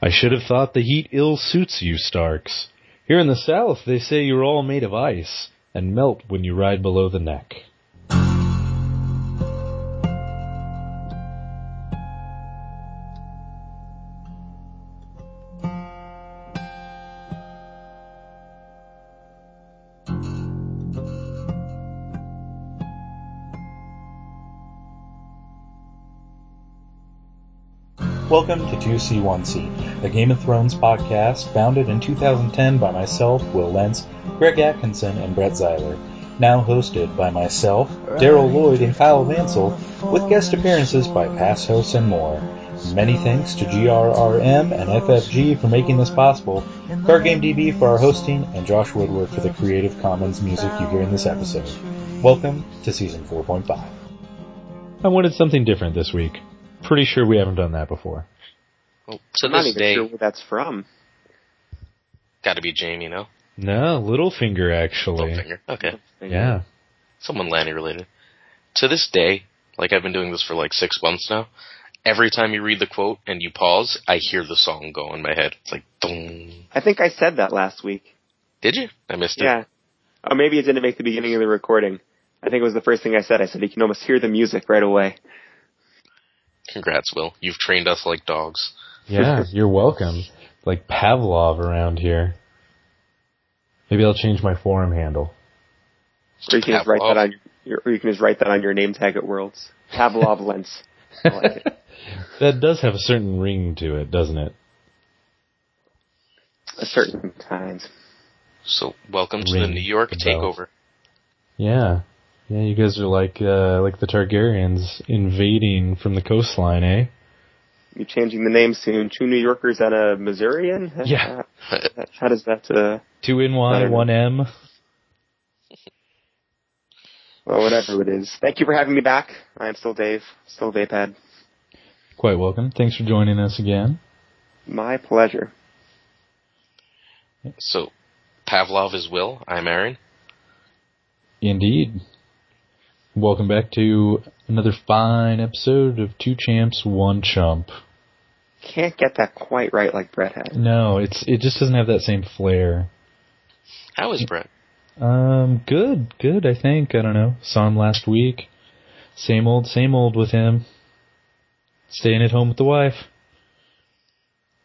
I should have thought the heat ill suits you, Starks. Here in the South, they say you're all made of ice and melt when you ride below the neck. Welcome to 2C1C, a Game of Thrones podcast founded in 2010 by myself, Will Lentz, Greg Atkinson, and Brett Zeiler. Now hosted by myself, Daryl Lloyd, and Kyle Vansel, with guest appearances by past hosts and more. Many thanks to GRRM and FFG for making this possible, CardGameDB for our hosting, and Josh Woodward for the Creative Commons music you hear in this episode. Welcome to Season 4.5. I wanted something different this week. Pretty sure we haven't done that before. Well, so I'm not this even day, sure where that's from. got to be Jamie, no? No, Littlefinger actually. Littlefinger. Okay. Yeah. Someone Lanny related. To this day, like I've been doing this for like six months now, every time you read the quote and you pause, I hear the song go in my head. It's like, dong. I think I said that last week. Did you? I missed it. Yeah. Or maybe it didn't make the beginning of the recording. I think it was the first thing I said. I said you can almost hear the music right away. Congrats, Will. You've trained us like dogs. Yeah, you're welcome. Like Pavlov around here. Maybe I'll change my forum handle. Or you can just write that on your, or you can just write that on your name tag at Worlds. Pavlov Lens. Like. That does have a certain ring to it, doesn't it? A certain kind. So, welcome to the New York takeover. Yeah. Yeah, you guys are like uh like the Targaryens invading from the coastline, eh? You changing the name soon? Two New Yorkers and a Missourian? Yeah. How, how does that? Uh, Two I NY, one M. well, whatever it is. Thank you for having me back. I am still Dave. Still Vapad. Quite welcome. Thanks for joining us again. My pleasure. So, Pavlov is Will. I'm Aaron. Indeed. Welcome back to another fine episode of Two Champs, One Chump. Can't get that quite right like Brett had. No, it's it just doesn't have that same flair. How is Brett? Um, good, good. I think I don't know. Saw him last week. Same old, same old with him. Staying at home with the wife.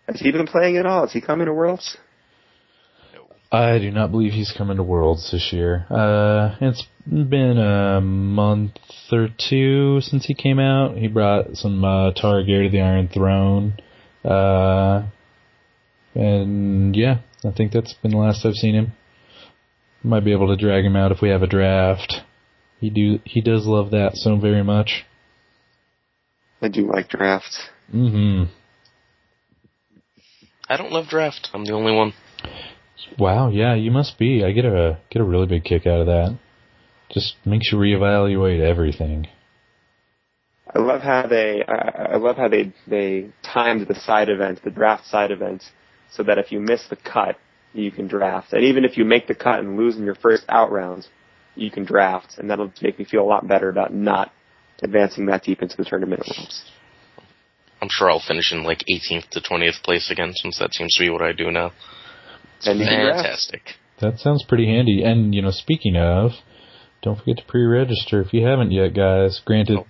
Has he been playing at all? Is he coming to Worlds? I do not believe he's coming to Worlds this year. Uh, it's been a month or two since he came out. He brought some uh, Targaryen to the Iron Throne. Uh, and yeah, I think that's been the last I've seen him. Might be able to drag him out if we have a draft. He do he does love that so very much. I do like drafts. Mm-hmm. I don't love draft. I'm the only one. Wow, yeah, you must be. I get a get a really big kick out of that. Just makes you reevaluate everything. I love how they I I love how they they timed the side event, the draft side event, so that if you miss the cut, you can draft, and even if you make the cut and lose in your first out round, you can draft, and that'll make me feel a lot better about not advancing that deep into the tournament at Worlds. I'm sure I'll finish in like 18th to 20th place again, since that seems to be what I do now. Fantastic. That sounds pretty handy. And you know, speaking of, don't forget to pre-register if you haven't yet, guys. Granted, Oh,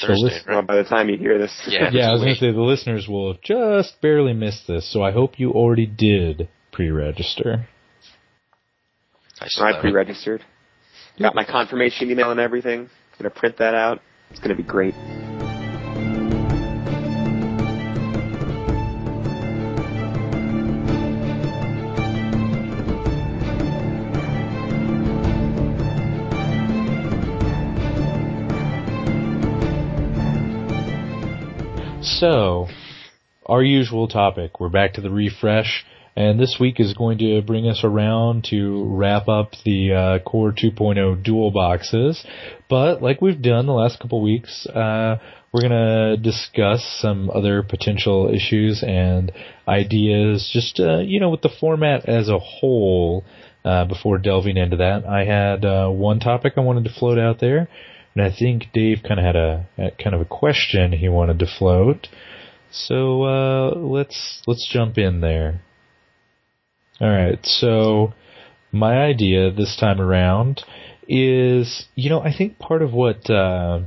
Thursday, listen- Well, right? by the time you hear this, Yeah. yeah, I was gonna say the listeners will have just barely missed this, so I hope you already did pre-register. I I pre-registered. Got my confirmation email and everything. Gonna print that out. It's gonna be great. So, our usual topic. We're back to the refresh, and this week is going to bring us around to wrap up the uh, Core 2.0 dual boxes. But like we've done the last couple weeks, uh, we're gonna discuss some other potential issues and ideas, just uh, you know, with the format as a whole. Uh, before delving into that, I had uh, one topic I wanted to float out there, and I think Dave kind of had a, a kind of a question he wanted to float. So uh, let's let's jump in there. All right. So my idea this time around is, you know, I think part of what uh,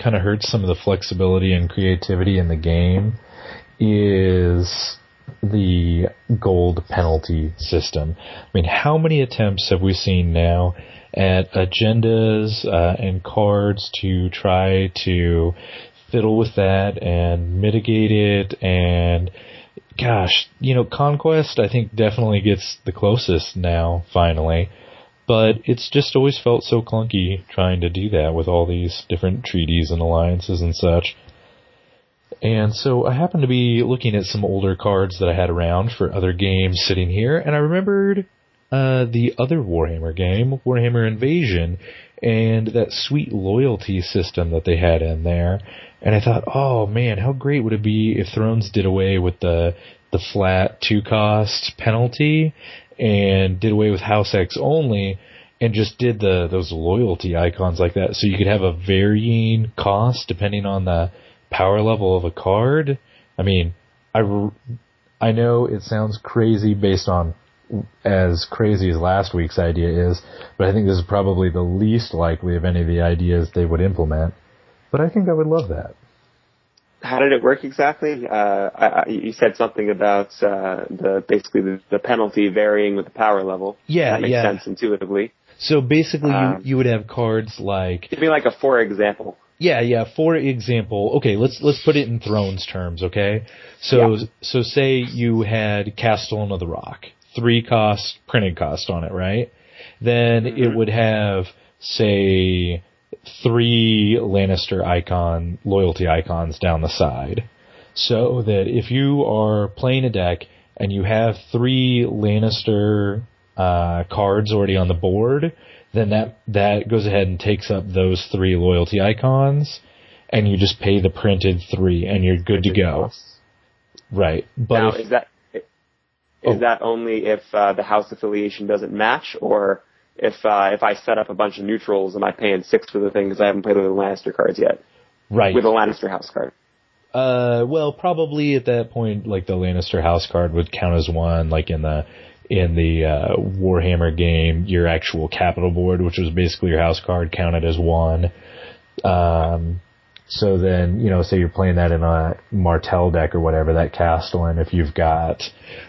kind of hurts some of the flexibility and creativity in the game is the gold penalty system. I mean, how many attempts have we seen now at agendas uh, and cards to try to fiddle with that and mitigate it and gosh, you know, Conquest I think definitely gets the closest now finally. But it's just always felt so clunky trying to do that with all these different treaties and alliances and such. And so I happened to be looking at some older cards that I had around for other games sitting here, and I remembered uh, the other Warhammer game, Warhammer Invasion, and that sweet loyalty system that they had in there. And I thought, oh man, how great would it be if Thrones did away with the the flat two cost penalty and did away with House X only and just did the those loyalty icons like that so you could have a varying cost depending on the power level of a card. I mean, I, I know it sounds crazy based on as crazy as last week's idea is, but I think this is probably the least likely of any of the ideas they would implement. But I think I would love that. How did it work exactly? Uh, I, I, you said something about uh, the basically the, the, penalty varying with the power level. Yeah, that makes yeah. sense intuitively. So basically, um, you you would have cards like. Give me like a for example. Yeah, yeah. For example, okay, let's let's put it in Thrones terms, okay? So yeah. so say you had Castellan of the Rock, three cost printed cost on it, right? Then mm-hmm. it would have say three Lannister icon loyalty icons down the side, so that if you are playing a deck and you have three Lannister uh, cards already on the board, then that that goes ahead and takes up those three loyalty icons, and you just pay the printed three, and you're good to go. Right, but now if, is that is oh. that only if uh, the house affiliation doesn't match, or if uh, if I set up a bunch of neutrals, am I paying six for the thing because I haven't played with the Lannister cards yet? Right, with a Lannister house card. Uh, well, probably at that point, like the Lannister house card would count as one, like in the in the uh, Warhammer game, your actual capital board, which was basically your house card, counted as one. Um, so then, you know, say you're playing that in a Martell deck or whatever, that Castellan, if you've got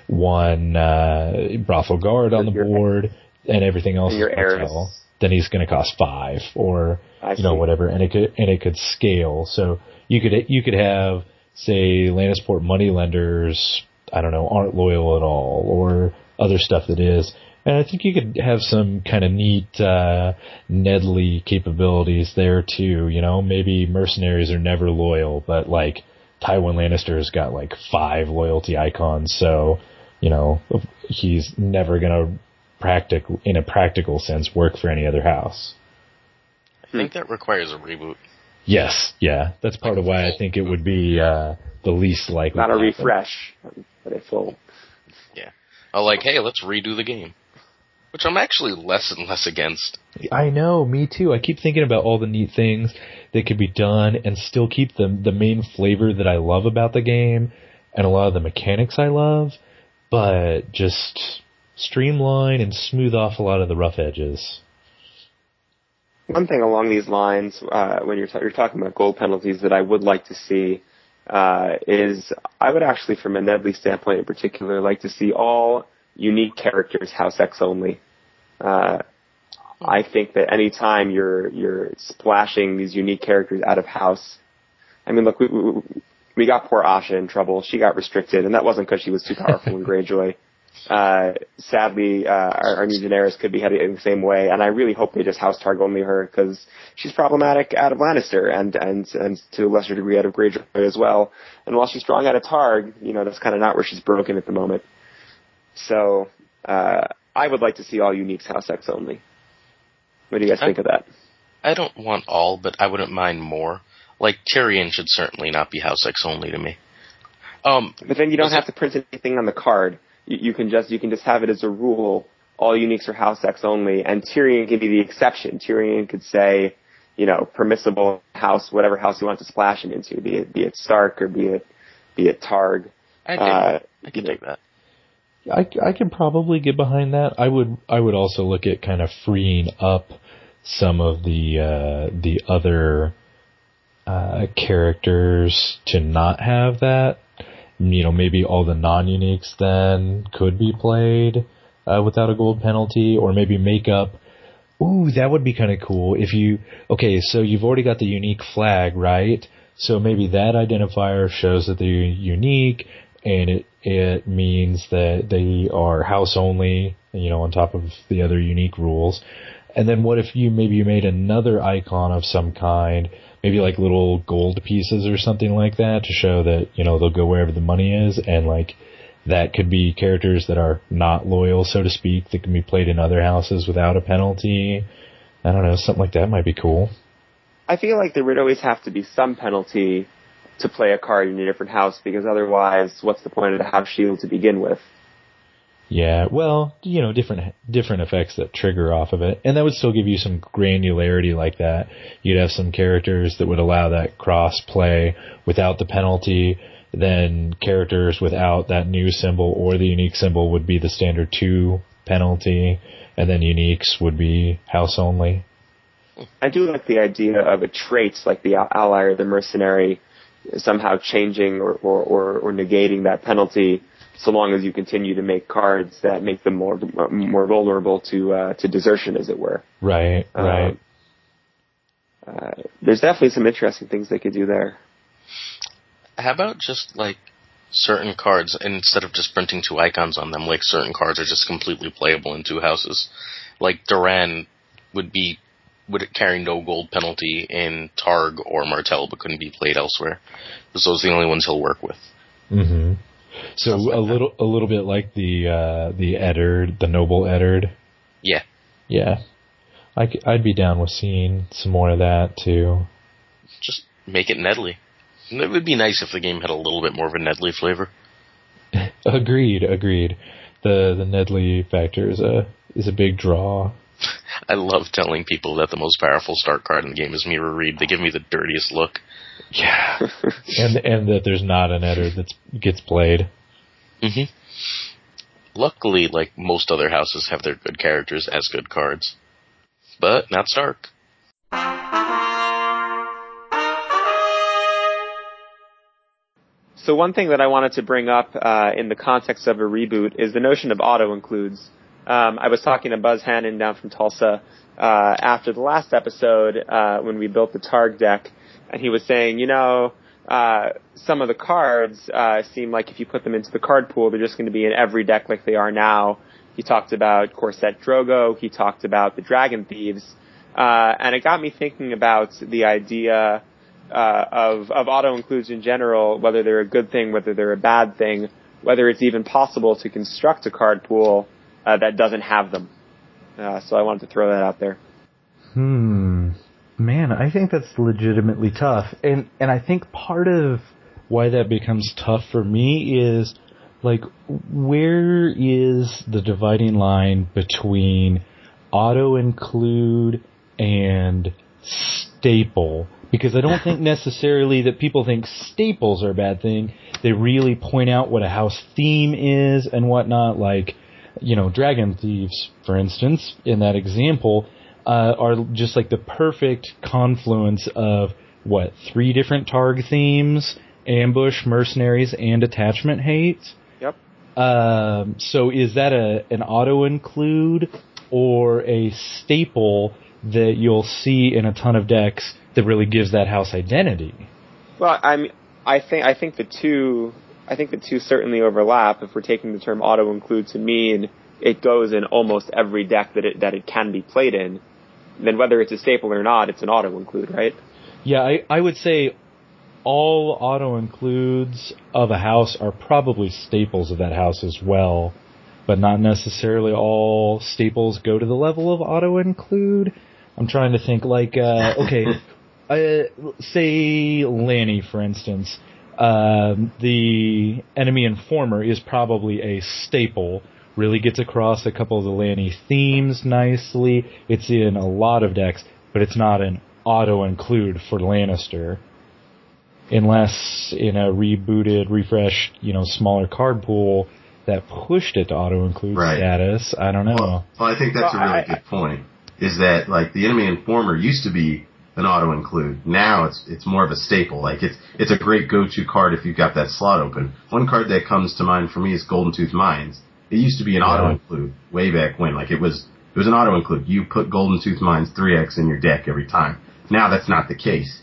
one uh, Brothel Guard on the board and everything else is Martell, then he's going to cost five or I you know see. whatever, and it could and it could scale. So you could you could have say Lannisport moneylenders, I don't know, aren't loyal at all, or other stuff that is. And I think you could have some kind of neat uh, Nedley capabilities there too. You know, maybe mercenaries are never loyal, but like Tywin Lannister's got like five loyalty icons, so you know he's never gonna practic in a practical sense work for any other house. I think that requires a reboot. Yes, yeah, that's part of why I think it would be uh, the least likely. Not a refresh, but a full like, hey, let's redo the game. Which I'm actually less and less against. I know, me too. I keep thinking about all the neat things that could be done and still keep the the main flavor that I love about the game and a lot of the mechanics I love, but just streamline and smooth off a lot of the rough edges. One thing along these lines, uh, when you're, t- you're talking about goal penalties that I would like to see uh, is I would actually, from a Nedley standpoint in particular, like to see all unique characters House X only. Uh, I think that any time you're you're splashing these unique characters out of house, I mean, look, we we, we got poor Asha in trouble. She got restricted, and that wasn't because she was too powerful in Greyjoy uh, sadly, uh, our, our, new Daenerys could be headed in the same way, and I really hope they just house Targ only her because she's problematic out of Lannister and and and to a lesser degree out of Greyjoy as well. And while she's strong out of Targ, you know that's kind of not where she's broken at the moment. So uh, I would like to see all uniques House X only. What do you guys I, think of that? I don't want all, but I wouldn't mind more. Like Tyrion should certainly not be House X only to me. Um, but then you don't have it, to print anything on the card you, you can just you can just have it as a rule. All uniques are house X only, and Tyrion can be the exception. Tyrion could say, you know, permissible house, whatever house you want to splash him into, be it be it Stark or be it be it Targ. I, Uh, I can take that. I, I can probably get behind that. I would I would also look at kind of freeing up some of the uh, the other uh, characters to not have that. You know, maybe all the non-uniques then could be played uh, without a gold penalty, or maybe make up. Ooh, that would be kind of cool if you. Okay, so you've already got the unique flag, right? So maybe that identifier shows that they're unique, and it it means that they are house only. You know, on top of the other unique rules. And then what if you maybe you made another icon of some kind, maybe like little gold pieces or something like that to show that, you know, they'll go wherever the money is and like that could be characters that are not loyal, so to speak, that can be played in other houses without a penalty. I don't know, something like that might be cool. I feel like there would always have to be some penalty to play a card in a different house because otherwise, what's the point of the house shield to begin with? Yeah, well, you know, different different effects that trigger off of it, and that would still give you some granularity like that. You'd have some characters that would allow that cross play without the penalty. Then characters without that new symbol or the unique symbol would be the standard two penalty, and then uniques would be house only. I do like the idea of a trait like the ally or the mercenary somehow changing or, or, or, or negating that penalty so long as you continue to make cards that make them more more vulnerable to uh, to desertion, as it were. Right, Um, right. Uh, there's definitely some interesting things they could do there. How about just like certain cards instead of just printing two icons on them, like certain cards are just completely playable in two houses. Like Duran would be would carry no gold penalty in Targ or Martell, but couldn't be played elsewhere. Because those are the only ones he'll work with. hmm So like a that. little a little bit like the uh, the Eddard, the noble Eddard. Yeah. Yeah, I, would be down with seeing some more of that too. Just make it Nedley. It would be nice if the game had a little bit more of a Nedley flavor. Agreed, agreed. The the Nedley factor is a is a big draw. I love telling people that the most powerful start card in the game is Meera Reed. They give me the dirtiest look. Yeah, and and that there's not an Eddard that gets played. hmm Luckily, like most other houses have their good characters as good cards. But not Stark. So one thing that I wanted to bring up uh, in the context of a reboot is the notion of auto includes. Um, I was talking to Buzz Hannon down from Tulsa uh, after the last episode uh, when we built the Targ deck, and he was saying, you know, uh, some of the cards uh, seem like if you put them into the card pool, they're just going to be in every deck like they are now. He talked about Core Set Drogo. He talked about the Dragon Thieves, uh, and it got me thinking about the idea uh, of of auto includes in general, whether they're a good thing, whether they're a bad thing, whether it's even possible to construct a card pool uh, that doesn't have them. Uh, so I wanted to throw that out there. Hmm. Man, I think that's legitimately tough. And and I think part of why that becomes tough for me is like where is the dividing line between auto include and staple? Because I don't think necessarily that people think staples are a bad thing. They really point out what a house theme is and whatnot, like, you know, Dragon Thieves, for instance, in that example, uh, are just like the perfect confluence of what three different targ themes: ambush, mercenaries, and attachment hate. Yep. Um, so is that a an auto include or a staple that you'll see in a ton of decks that really gives that house identity? Well, I'm. I think I think the two. I think the two certainly overlap. If we're taking the term auto include to mean it goes in almost every deck that it that it can be played in, then whether it's a staple or not, it's an auto include, right? Yeah, I, I would say all auto includes of a house are probably staples of that house as well, but not necessarily all staples go to the level of auto include. I'm trying to think like, uh, okay, uh, say Lanny, for instance. Um, the enemy informer is probably a staple. Really gets across a couple of the Lanny themes nicely. It's in a lot of decks, but it's not an auto include for Lannister. unless in a rebooted, refreshed, you know, smaller card pool that pushed it to auto include Right. status. I don't know. Well, well, I think that's Well, a really I- good point. Is that like the enemy informer used to be an auto include. Now it's it's more of a staple. Like it's it's a great go to card if you've got that slot open. One card that comes to mind for me is Golden Tooth Mines. It used to be an Yeah. auto include way back when. Like it was it was an auto include. You put Golden Tooth Mines three X in your deck every time. Now that's not the case.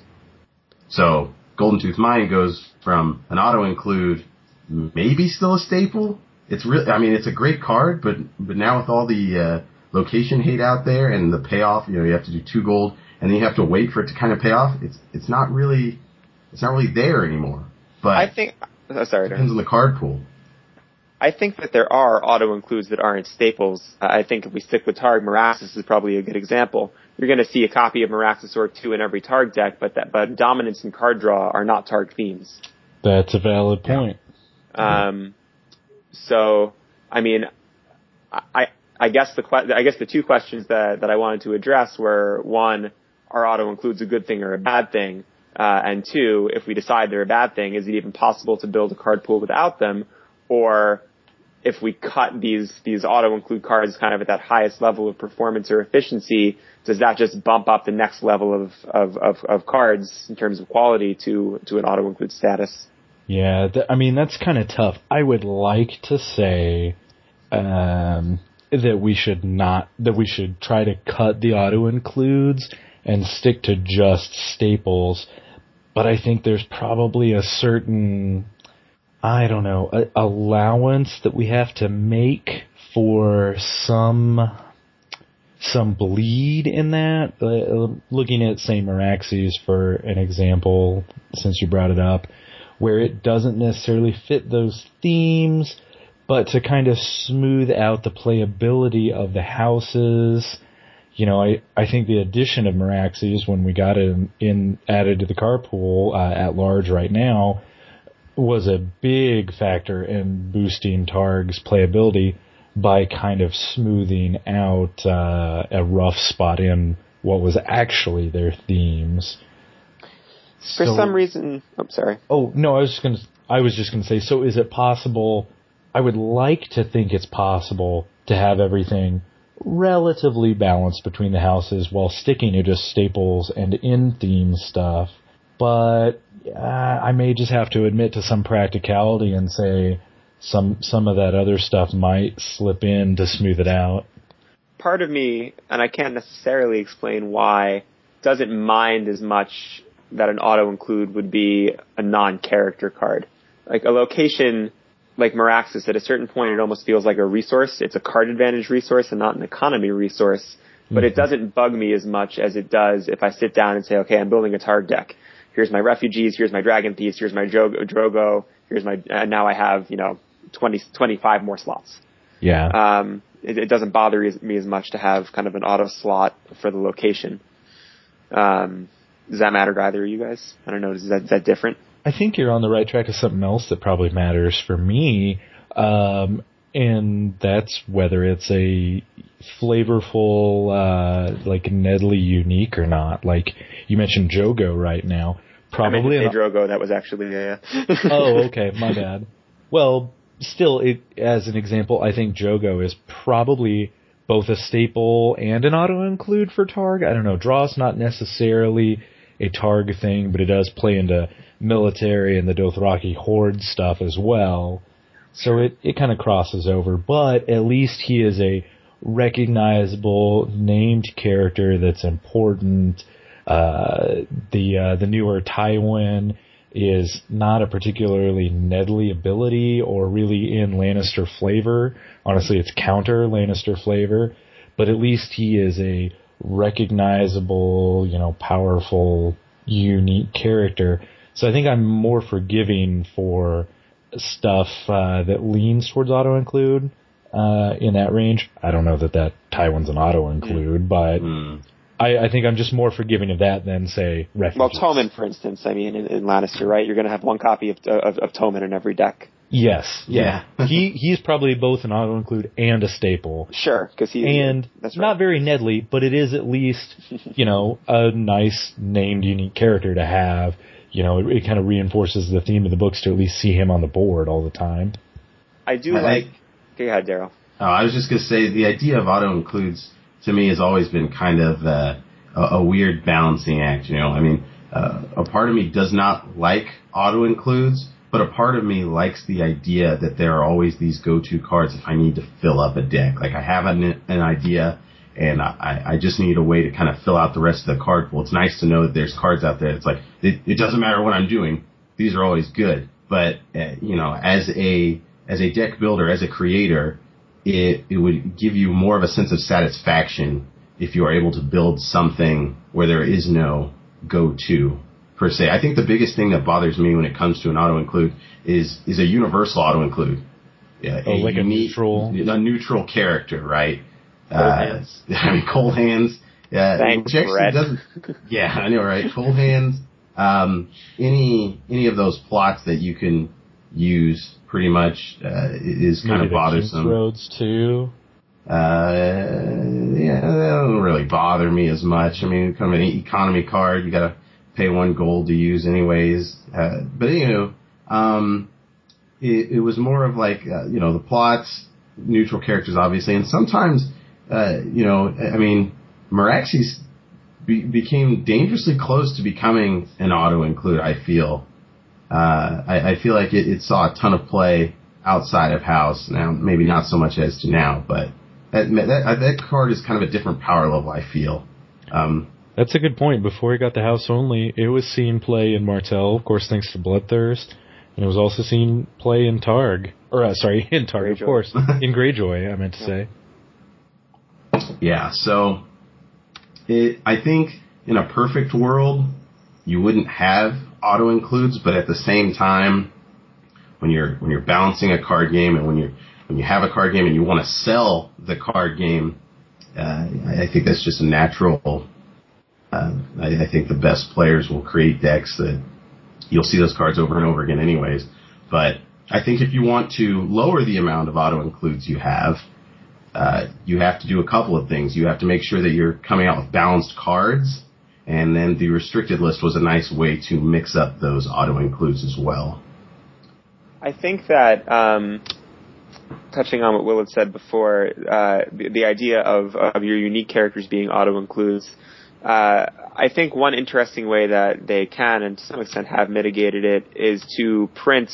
So Golden Tooth Mine goes from an auto include, maybe still a staple. It's really, I mean, it's a great card, but but now with all the uh, location hate out there and the payoff, you know, you have to do two gold and then you have to wait for it to kind of pay off. It's it's not really it's not really there anymore. But I think. Oh, sorry, it depends on the card pool. I think that there are auto includes that aren't staples. I think if we stick with Targ, Meraxes is probably a good example. You're going to see a copy of Meraxes or two in every Targ deck, but that but dominance and card draw are not Targ themes. That's a valid point. Um, so, I mean, I, I guess the que- I guess the two questions that, that I wanted to address were one, are auto includes a good thing or a bad thing? Uh, and two, if we decide they're a bad thing, is it even possible to build a card pool without them? Or if we cut these, these auto include cards kind of at that highest level of performance or efficiency, does that just bump up the next level of, of, of, of cards in terms of quality to, to an auto include status? Yeah, th- I mean that's kind of tough. I would like to say um, that we should not that we should try to cut the auto includes and stick to just staples, but I think there's probably a certain I don't know a- allowance that we have to make for some some bleed in that. Uh, looking at St. Meraxes for an example, since you brought it up, where it doesn't necessarily fit those themes, but to kind of smooth out the playability of the houses. You know, I, I think the addition of Meraxes when we got it in, in added to the card pool uh, at large right now was a big factor in boosting Targ's playability by kind of smoothing out uh, a rough spot in what was actually their themes. For So- some reason, I'm sorry. Oh no, I was just gonna. I was just gonna say. So is it possible? I would like to think it's possible to have everything relatively balanced between the houses while sticking to just staples and in theme stuff. But uh, I may just have to admit to some practicality and say some some of that other stuff might slip in to smooth it out. part of me, and I can't necessarily explain why, doesn't mind as much that an auto include would be a non-character card. Like a location like Meraxes, at a certain point it almost feels like a resource. It's a card advantage resource and not an economy resource. But it doesn't bug me as much as it does if I sit down and say, okay, I'm building a targ deck. Here's my refugees, here's my dragon thieves, here's my Drogo, Drogo here's my, and now I have, you know, 20, 25 more slots Yeah. um, it, it doesn't bother me as much to have kind of an auto slot for the location. Um, does that matter to either of you guys? I don't know. Is that, is that different? I think you're on the right track to something else that probably matters for me, um, and that's whether it's a flavorful, uh, like Nedley unique or not. Like you mentioned Jogo right now, I probably. to say an- Drogo. That was actually a. oh, okay, my bad. Well, still, it, as an example, I think Jogo is probably both a staple and an auto include for Targ. I don't know. Draw's not necessarily a Targ thing, but it does play into military and the Dothraki horde stuff as well. So it, it kind of crosses over, but at least he is a recognizable named character that's important. Uh, the uh, the newer Tywin is not a particularly Nedley ability or really in Lannister flavor. Honestly, it's counter Lannister flavor, but at least he is a recognizable, you know, powerful, unique character. So I think I'm more forgiving for stuff uh, that leans towards auto include uh, in that range. I don't know that that Tywin's an auto include, but Hmm. I, I think I'm just more forgiving of that than say well, refugees. Tommen, for instance. I mean, in, in Lannister, right? You're going to have one copy of, of, of Tommen in every deck. Yes, Yeah. he he's probably both an auto include and a staple. Sure, because he. And that's right. not very Nedley, but it is at least, you know, a nice named unique character to have. You know, it, it kind of reinforces the theme of the books to at least see him on the board all the time. I do I- like. Go ahead, Daryl. Oh, I was just gonna say the idea of auto includes to me has always been kind of uh, a, a weird balancing act. You know, I mean, uh, a part of me does not like auto includes, but a part of me likes the idea that there are always these go-to cards if I need to fill up a deck. Like I have an, an idea. And I, I just need a way to kind of fill out the rest of the card pool. It's nice to know that there's cards out there. It's like it, it doesn't matter what I'm doing; these are always good. But uh, you know, as a as a deck builder, as a creator, it it would give you more of a sense of satisfaction if you are able to build something where there is no go to per se. I think the biggest thing that bothers me when it comes to an auto include is is a universal auto include. Yeah, Oh, like a neutral- a neutral character, right? Cold Uh, hands. I mean, cold hands. Yeah, Thanks, which actually Brett. doesn't. Yeah, I know, right? Cold hands. Um, any any of those plots that you can use pretty much uh, is kind Maybe of bothersome. King's Roads too. Uh, yeah, that don't really bother me as much. I mean, kind of an economy card, you gotta pay one gold to use anyways. Uh, but you know, um, it, it was more of like, uh, you know, the plots, neutral characters obviously, and sometimes, uh, you know, I mean, Meraxes be, became dangerously close to becoming an auto include, I feel. Uh, I, I feel like it, it saw a ton of play outside of house. Now, maybe not so much as to now, but that, that, that card is kind of a different power level, I feel. Um, That's a good point. Before he got the house only, it was seen play in Martell, of course, thanks to Bloodthirst, and it was also seen play in Targ, or uh, sorry, in Targ, Greyjoy. of course, in Greyjoy. I meant to say. Yeah, so it, I think in a perfect world, you wouldn't have auto includes, but at the same time, when you're when you're balancing a card game and when you when you have a card game and you want to sell the card game, uh, I, think that's just a natural. Uh, I, I think the best players will create decks that you'll see those cards over and over again, anyways. But I think if you want to lower the amount of auto includes you have, uh, you have to do a couple of things. You have to make sure that you're coming out with balanced cards, and then the restricted list was a nice way to mix up those auto includes as well. I think that um, touching on what Will had said before, uh, the, the idea of of your unique characters being auto includes. Uh, I think one interesting way that they can, and to some extent have mitigated it, is to print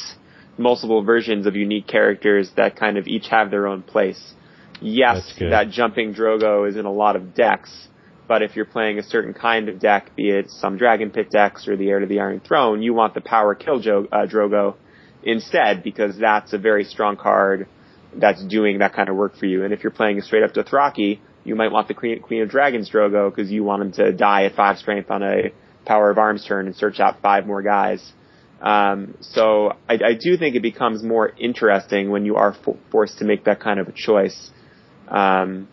multiple versions of unique characters that kind of each have their own place. Yes, that jumping Drogo is in a lot of decks, but if you're playing a certain kind of deck, be it some Dragon Pit decks or the Heir to the Iron Throne, you want the Power Kill jo- uh, Drogo instead because that's a very strong card that's doing that kind of work for you. And if you're playing a straight up Dothraki, you might want the Queen, Queen of Dragons Drogo because you want him to die at five strength on a Power of Arms turn and search out five more guys. Um, so I, I do think it becomes more interesting when you are fo- forced to make that kind of a choice um,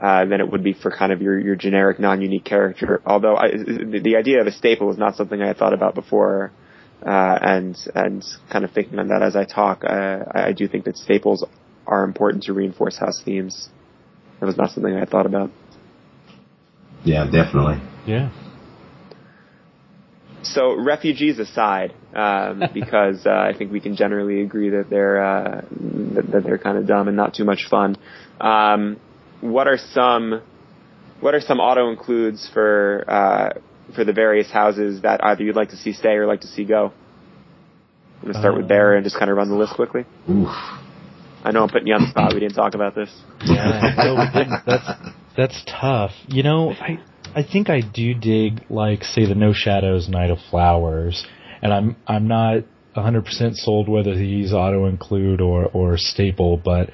uh, than it would be for kind of your, your generic non-unique character. Although I, the the idea of a staple is not something I had thought about before, uh, and and kind of thinking on that as I talk, uh, I, I do think that staples are important to reinforce house themes. That was not something I had thought about. Yeah, definitely. Yeah. So refugees aside, um, because uh, I think we can generally agree that they're uh, that, that they're kind of dumb and not too much fun. Um, what are some what are some auto includes for uh, for the various houses that either you'd like to see stay or like to see go? I'm gonna start with Uh, Bear and just kind of run the list quickly. Oof. I know I'm putting you on the spot. We didn't talk about this. Yeah, no. That's that's tough. You know, I I think I do dig like say the No Shadows Knight of Flowers, and I'm I'm not 100% sold whether these auto include or or staple, but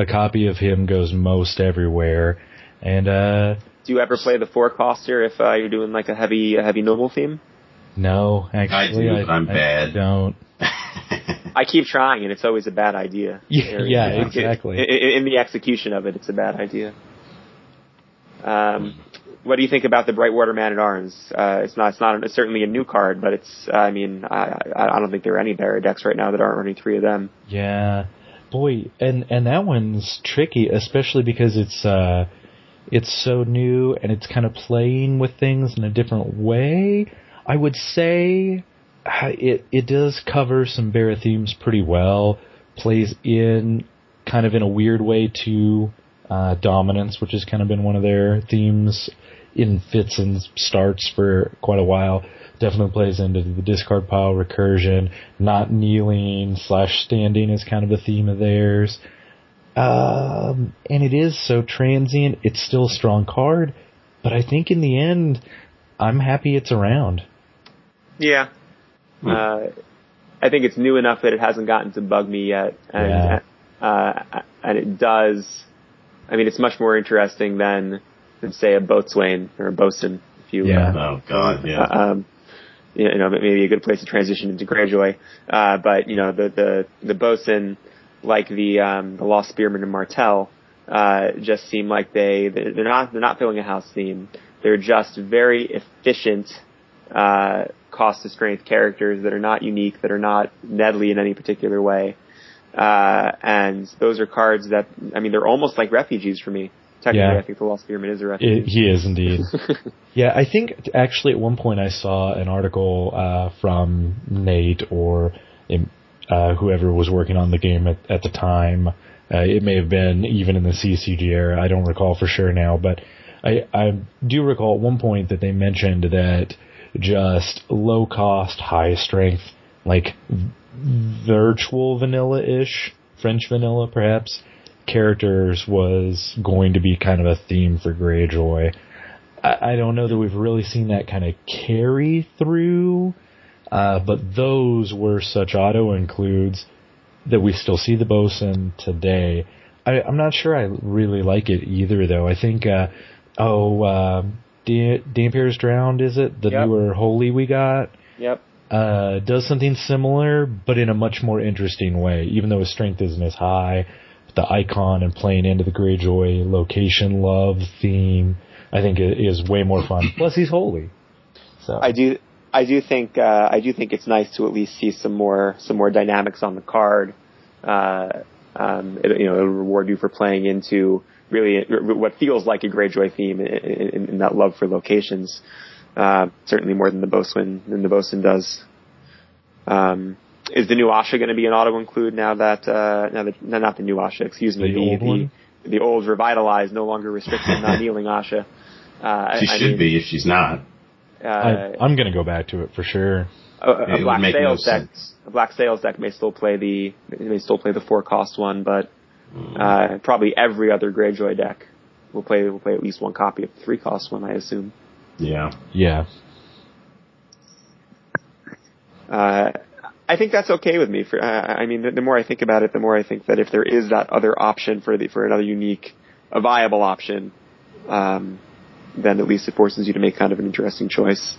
a copy of him goes most everywhere, and uh Do you ever play the four coster if uh, you're doing like a heavy a heavy noble theme? no, actually do, but I'm I bad. Uh, don't. I keep trying, and it's always a bad idea. Yeah, Or- yeah, in- exactly. In, in the execution of it, it's a bad idea. Um, what do you think about the Brightwater Man at Arms? Uh, it's not, it's not, it's certainly a new card, but it's, I mean, I, I I don't think there are any Barra decks right now that aren't running three of them. Yeah, boy, and and that one's tricky, especially because it's uh, it's so new and it's kind of playing with things in a different way. I would say it it does cover some Barra themes pretty well. Plays in kind of in a weird way to uh, dominance, which has kind of been one of their themes in fits and starts for quite a while. Definitely plays into the discard pile recursion. Not kneeling slash standing is kind of a theme of theirs. Um, and it is so transient. It's still a strong card, but I think in the end, I'm happy it's around. Yeah. Hmm. Uh, I think it's new enough that it hasn't gotten to bug me yet, and yeah. uh, and it does. I mean, it's much more interesting than, than say a boatswain or a bosun. If you, yeah. Uh, oh God, yeah. Uh, um, you know, maybe a good place to transition into Greyjoy. Uh, but you know, the the the bosun, like the um, the Lost Spearman and Martell, uh, just seem like they they're not they're not filling a house theme. They're just very efficient uh, cost to strength characters that are not unique, that are not Nedley in any particular way. Uh, and those are cards that, I mean, they're almost like refugees for me. Technically, yeah. I think the Lost Spearman is a refugee. It, he is indeed. yeah, I think actually at one point I saw an article uh, from Nate or uh, whoever was working on the game at, at the time. Uh, it may have been even in the CCG era. I don't recall for sure now, but I, I do recall at one point that they mentioned that just low cost, high strength, like virtual vanilla ish, French vanilla perhaps, characters was going to be kind of a theme for Greyjoy. I, I don't know that we've really seen that kind of carry through, uh, but those were such auto includes that we still see the bosun today. I, am not sure I really like it either, though. I think, uh, oh, uh, Damphair's Drowned, is it? The yep. newer Holy we got? Yep. Uh, does something similar, but in a much more interesting way, even though his strength isn't as high. The icon and playing into the Greyjoy location love theme, I think it is way more fun. Plus, he's holy. So I do, I do think, uh, I do think it's nice to at least see some more, some more dynamics on the card. Uh, um, it, you know, it'll reward you for playing into really what feels like a Greyjoy theme in, in, in that love for locations. Uh, certainly more than the bosun than the bosun does. Um, is the new Asha going to be an auto include now that uh, now that no, not the new Asha, excuse me, the, the old one? the, the old revitalized, no longer restricted, not kneeling Asha. Uh, she I, should I mean, be if she's not. Uh, I, am going to go back to it for sure. A, a black sails no deck, sense. a black sails deck may still play the may still play the four cost one, but uh, probably every other Greyjoy deck will play will play at least one copy of the three cost one, I assume. Yeah. Yeah. I think that's okay with me. For uh, I mean, the, the, more I think about it, the more I think that if there is that other option for the for another unique, a viable option, um, then at least it forces you to make kind of an interesting choice.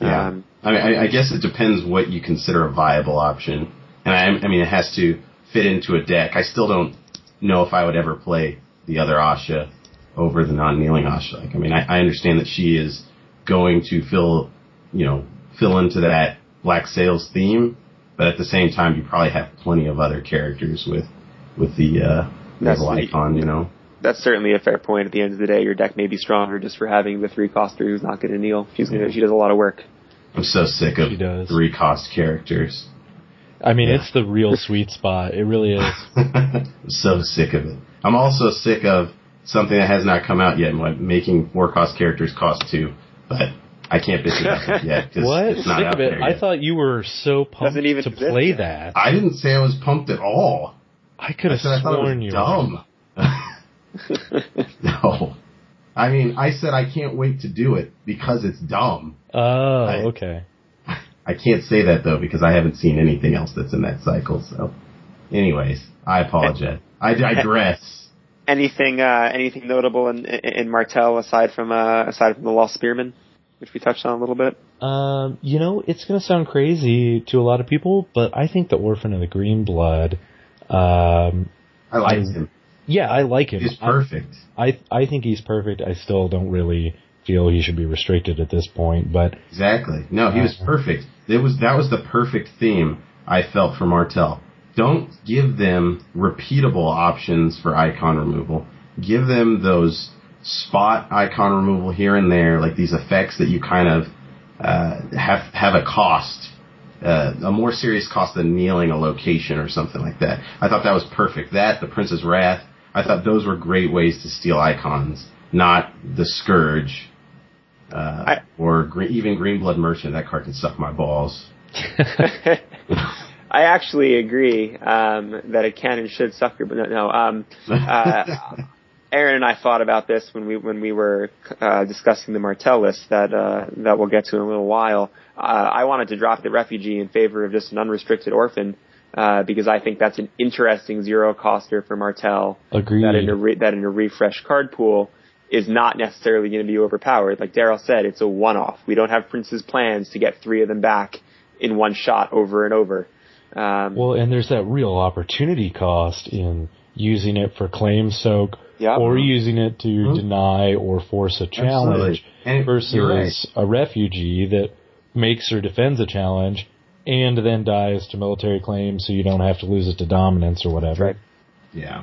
Yeah. Um, I mean, I, I guess it depends what you consider a viable option, and I, I mean, it has to fit into a deck. I still don't know if I would ever play the other Asha over the non-kneeling Asha. Like, I mean, I, I understand that she is going to fill, you know, fill into that Black Sails theme, but at the same time, you probably have plenty of other characters with, with the, uh, naval icon, you know. That's certainly a fair point. At the end of the day, your deck may be stronger just for having the three coster who's not going to kneel. She's gonna, she does a lot of work. I'm so sick of three cost characters. I mean, yeah. it's the real sweet spot. It really is. So sick of it. I'm also sick of something that has not come out yet, like making four cost characters cost two, but I can't bitch about it yet because it's not sick out there. Yet. I thought you were so pumped even to play that. I didn't say I was pumped at all. I could have I sworn you were dumb. no. I mean, I said I can't wait to do it because it's dumb. Oh, I, okay. I can't say that though because I haven't seen anything else that's in that cycle. So, anyways, I apologize. I digress. Anything, uh, anything notable in, in Martell aside from uh, aside from the Lost Spearman, which we touched on a little bit? Um, you know, it's going to sound crazy to a lot of people, but I think the Orphan of the Green Blood. Um, I like him. Yeah, I like him. He's perfect. I I think he's perfect. I still don't really feel he should be restricted at this point, but exactly. No, he was uh, perfect. It was that was the perfect theme I felt for Martell. Don't give them repeatable options for icon removal. Give them those spot icon removal here and there, like these effects that you kind of uh, have have a cost, uh, a more serious cost than kneeling a location or something like that. I thought that was perfect. That the Prince's Wrath, I thought those were great ways to steal icons, not the Scourge. Uh, I- or even green, Blood Merchant, that card can suck my balls. I actually agree um, that it can and should suck your. But no, no um, uh, Aaron and I thought about this when we when we were uh, discussing the Martell list that uh, that we'll get to in a little while. Uh, I wanted to drop the refugee in favor of just an unrestricted orphan uh, because I think that's an interesting zero coster for Martell. Agreed. That in a re- that in a refresh card pool is not necessarily going to be overpowered. Like Daryl said, it's a one-off. We don't have Prince's plans to get three of them back in one shot over and over. Um, Well, and there's that real opportunity cost in using it for claim soak Yeah. or using it to Mhm. deny or force a challenge And versus right. a refugee that makes or defends a challenge and then dies to military claim so you don't have to lose it to dominance or whatever. Right. Yeah,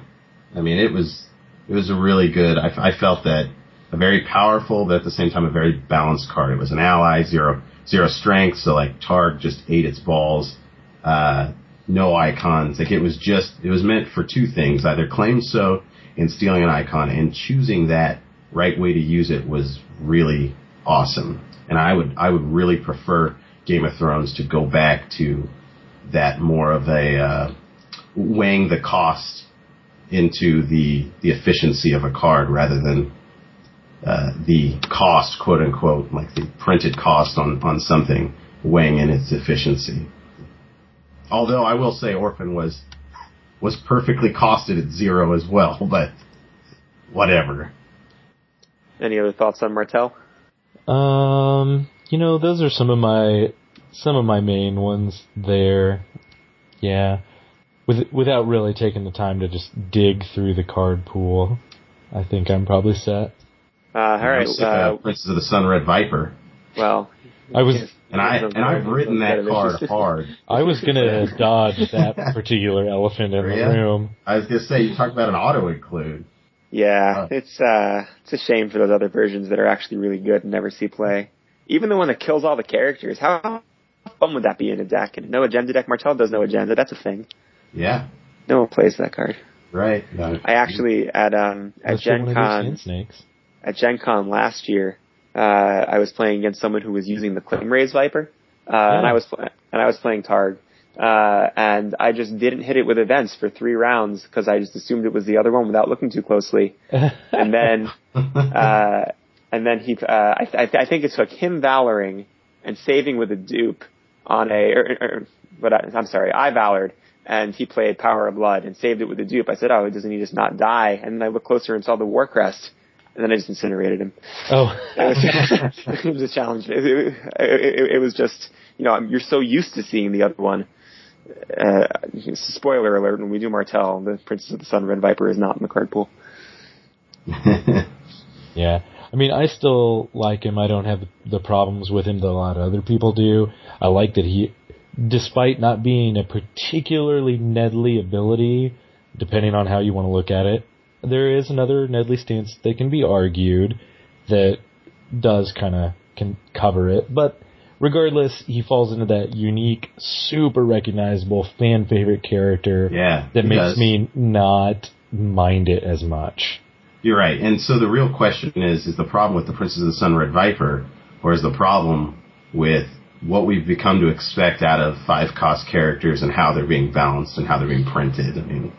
I mean it was it was a really good. I, I felt that a very powerful, but at the same time a very balanced card. It was an ally, zero zero strength, so like Targ just ate its balls. Uh, no icons. Like it was just it was meant for two things: either claim so and stealing an icon, and choosing that right way to use it was really awesome. And I would I would really prefer Game of Thrones to go back to that more of a uh, weighing the cost into the the efficiency of a card rather than uh, the cost, quote unquote, like the printed cost on on something weighing in its efficiency. Although I will say Orphan was was perfectly costed at zero as well, but whatever. any other thoughts on Martell? Um, you know, those are some of my some of my main ones there. Yeah. With without really taking the time to just dig through the card pool, I think I'm probably set. Uh, all right. Sick Uh, Princess of the Sun Red Viper, well, I was and I and I've written that card hard. I was gonna dodge that particular elephant in the Yeah. room. I was gonna say you talked about an auto include. Yeah, Uh. it's uh, it's a shame for those other versions that are actually really good and never see play. Even the one that kills all the characters. How fun would that be in a deck? And no agenda deck. Martell does no agenda. That's a thing. Yeah, No one plays that card. right. No. I actually at um at Let's Gen Con snakes. at Gen Con last year, uh, I was playing against someone who was using the Claim Raise Viper, uh, and I was pl- and I was playing Targ, uh, and I just didn't hit it with events for three rounds because I just assumed it was the other one without looking too closely, and then uh, and then he, uh, I, I, I think it took him valoring and saving with a dupe on a, or, or, but I, I'm sorry, I valored and he played Power of Blood and saved it with a dupe. I said, oh, doesn't he just not die? And then I looked closer and saw the War Crest, and then I just incinerated him. oh, It was, a challenge. It, it, it, it was just, you know, you're so used to seeing the other one. Uh, spoiler alert, when we do Martell, the Princess of the Sun Red Viper is not in the card pool. yeah. I mean, I still like him. I don't have the problems with him that a lot of other people do. I like that he, despite not being a particularly Nedley ability, depending on how you want to look at it, there is another Nedley stance that can be argued that does kind of can cover it. But regardless, he falls into that unique, super recognizable fan favorite character yeah, that makes does. me not mind it as much. You're right. And so the real question is, is the problem with the Princess of the Sun Red Viper, or is the problem with what we've become to expect out of five cost characters and how they're being balanced and how they're being printed? I mean,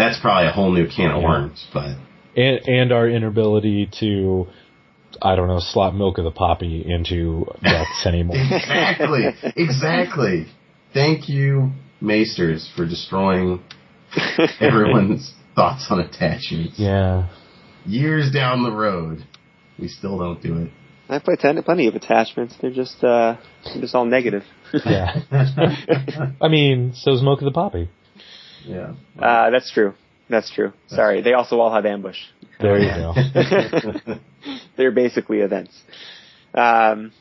that's probably a whole new can of Yeah. worms, but and and our inability to I don't know slot milk of the poppy into decks anymore. exactly, exactly. Thank you, Maesters, for destroying everyone's thoughts on attachments. yeah, Years down the road, we still don't do it. I play ten, plenty of attachments. They're just, uh, they're just all negative. yeah. I mean, so's milk of the poppy. Yeah. Uh, that's true. That's true. Sorry. They also all have ambush. There you go. They're basically events. Um,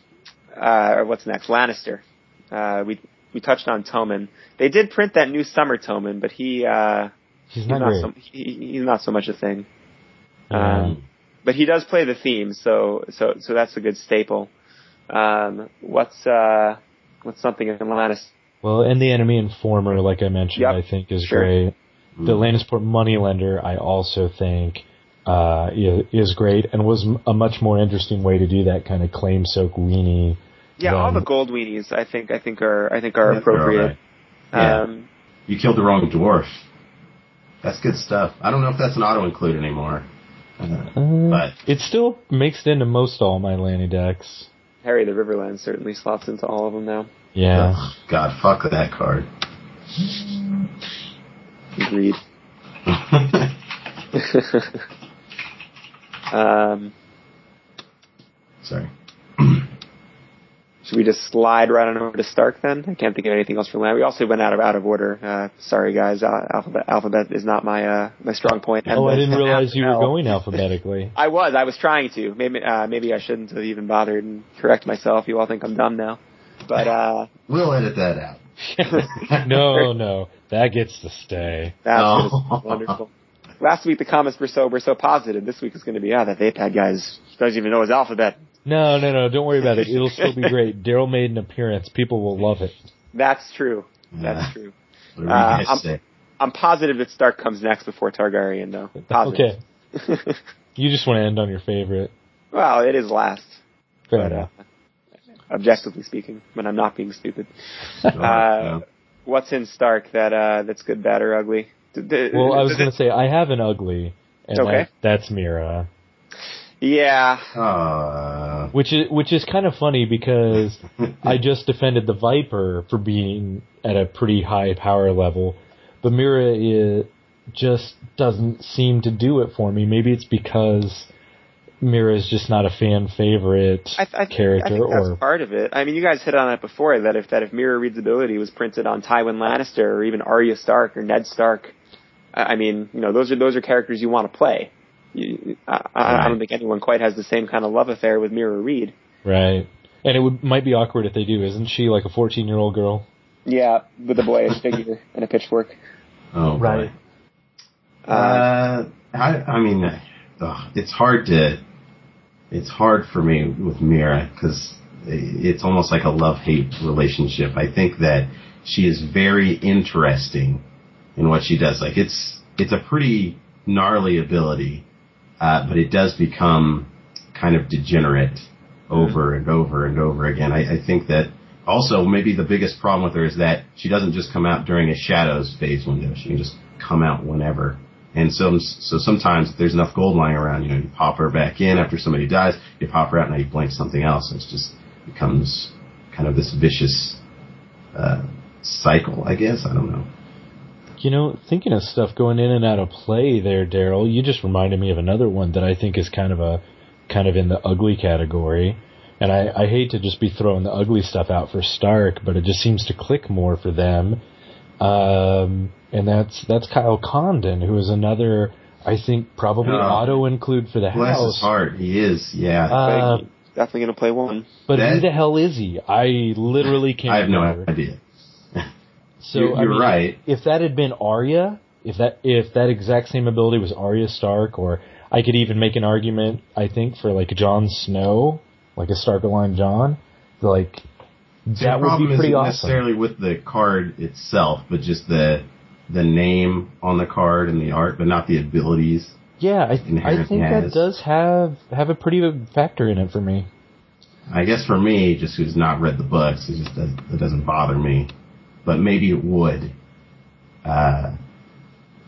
uh, what's next? Lannister. Uh, we, we touched on Tommen. They did print that new summer Tommen, but he, uh, He's he's not not so, he, he's not so much a thing. Yeah. Um, but he does play the theme, so, so, so that's a good staple. Um, what's uh, what's something in Lannis? Well, and the enemy informer, like I mentioned, Yep, I think is sure. great. The Lannisport moneylender, I also think uh, is great, and was a much more interesting way to do that kind of claim soak weenie. Yeah, all the gold weenies I think I think are I think are Yeah, they're appropriate. Yeah. Um, You killed the wrong dwarf. That's good stuff. I don't know if that's an auto include anymore. Uh, Uh, But- it still makes it into most all my Lanny decks. Harry the Riverland certainly slots into all of them now. Yeah. ugh, God, fuck that card. Agreed. um, Sorry. Should we just slide right on over to Stark then? I can't think of anything else for land. We also went out of out of order. Uh, sorry guys, uh, alphabet alphabet is not my uh, my strong point. Oh, I didn't realize you were L. going alphabetically. I was. I was trying to. Maybe uh, maybe I shouldn't have even bothered and correct myself. You all think I'm dumb now, but uh, We'll edit that out. no, no, that gets to stay. that's Oh. wonderful. Last week the comments were so were so positive. This week is going to be ah that Vapad guy's doesn't even know his alphabet. No, no, no, don't worry about it. It'll still be great. Daryl made an appearance. People will love it. That's true. That's true. What do you Uh, I'm- I'm positive that Stark comes next before Targaryen, though. Positive. Okay. You just want to end on your favorite. well, it is last, Fair but uh, enough. objectively speaking, when I'm not being stupid. Sure, Uh, yeah. what's in Stark that uh, that's good, bad, or ugly? D- d- Well, I was going to say I have an ugly, and Okay. that, that's Meera, Yeah, Uh, which is which is kind of funny because I just defended the Viper for being at a pretty high power level, but Meera is, just doesn't seem to do it for me. Maybe it's because Meera is just not a fan favorite I, th- I, think- character, I think that's or part of it. I mean, you guys hit on it before that if that if Meera Reed's ability was printed on Tywin Lannister or even Arya Stark or Ned Stark, I I mean, you know, those are those are characters you want to play. You, I, I, I don't think anyone quite has the same kind of love affair with Meera Reed. right. And it would might be awkward if they do. Isn't she like a fourteen year old girl? Yeah, with a boyish figure and a pitchfork. oh. Right. Uh, Uh, I, I mean, ugh, it's hard to, it's hard for me with Meera because it's almost like a love-hate relationship. I think that she is very interesting in what she does. Like it's, it's a pretty gnarly ability, uh, but it does become kind of degenerate over and over and over again. I, I think that also maybe the biggest problem with her is that she doesn't just come out during a shadows phase window. She can just come out whenever. And so, so sometimes if there's enough gold lying around, you know, you pop her back in after somebody dies, you pop her out, and now you blank something else. It just becomes kind of this vicious, uh, cycle, I guess. I don't know. You know, thinking of stuff going in and out of play there, Daryl, you just reminded me of another one that I think is kind of a kind of in the ugly category. And I, I hate to just be throwing the ugly stuff out for Stark, but it just seems to click more for them. Um, and that's that's Kyle Condon, who is another I think probably Oh. auto include for the Bless house. his heart. He is, yeah. Uh, definitely going to play one. but who the hell is he? I literally can't I have no idea. So You're- I you're mean, right. If that had been Arya, if that if that exact same ability was Arya Stark, or I could even make an argument, I think for like Jon Snow, like a Stark aligned Jon, like See, that would be pretty isn't awesome. necessarily with the card itself, but just the the name on the card and the art, but not the abilities. Yeah, I I Inherent think that does have have a pretty big factor in it for me. I guess for me, just who's not read the books, it just does, it doesn't bother me. But maybe it would. Uh,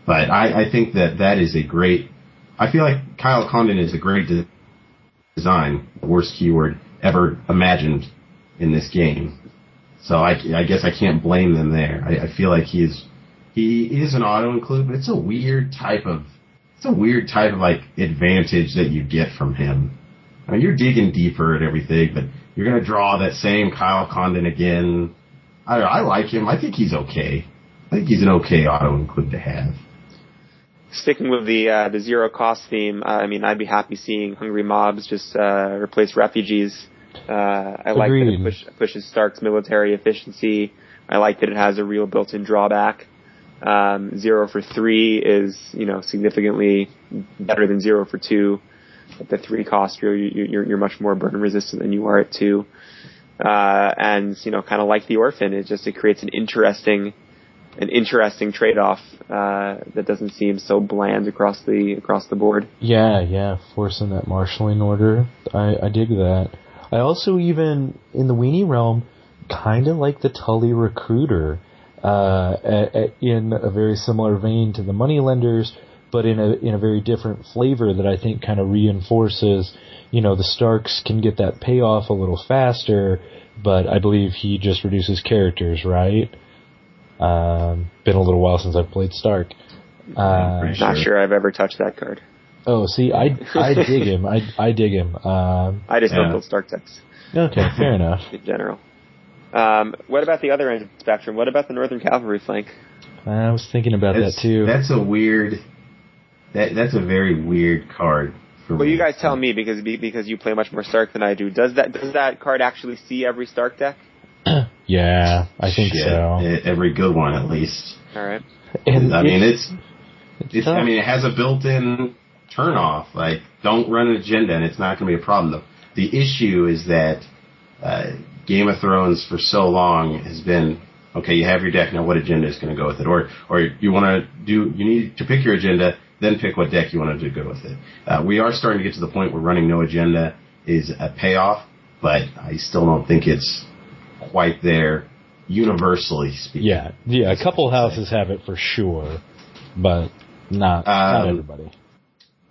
but I, I think that that is a great. I feel like Kyle Condon is a great de- design, the worst keyword ever imagined in this game. So I, I guess I can't blame them there. I, I feel like he is he is an auto include, but it's a weird type of it's a weird type of like advantage that you get from him. I mean, you're digging deeper and everything, but you're gonna draw that same Kyle Condon again. I I like him. I think he's okay. I think he's an okay auto include to have. Sticking with the uh, the zero cost theme, uh, I mean, I'd be happy seeing hungry mobs just uh, replace refugees. Uh, I like that it push, pushes Stark's military efficiency. I like that it has a real built-in drawback. Um, zero for three is, you know, significantly better than zero for two. At the three cost, you're, you're you're much more burn resistant than you are at two. Uh, and you know, kind of like the orphan, it just it creates an interesting an interesting trade off uh, that doesn't seem so bland across the across the board. Yeah, yeah, forcing that marshaling order. I, I dig that. I also even in the weenie realm kind of like the Tully recruiter uh, at, at, in a very similar vein to the moneylenders, but in a in a very different flavor that I think kind of reinforces. You know, the Starks can get that payoff a little faster, but I believe he just reduces characters, right? Um, been a little while since I've played Stark. Uh, Not sure I've ever touched that card. Oh, see, I I dig him. I I dig him. Um, I just yeah. don't build Stark decks. Okay, fair enough. In general. Um, what about the other end of the spectrum? What about the Northern Cavalry flank? I was thinking about that's, that too. That's a weird. That that's a very weird card. Well, me. you guys tell me because because you play much more Stark than I do. Does that does that card actually see every Stark deck? yeah, I think Shit, so. Every good one, at least. All right. And I mean, it's, it's, it's I mean, it has a built-in turnoff. Like, don't run an agenda, and it's not going to be a problem. The, the issue is that uh, Game of Thrones for so long has been okay. You have your deck now. What agenda is going to go with it? Or or you want to do? You need to pick your agenda, then pick what deck you want to do go with it. Uh, we are starting to get to the point where running no agenda is a payoff, but I still don't think it's quite there universally speaking. Yeah, yeah. A couple houses have it for sure, but not um, not everybody.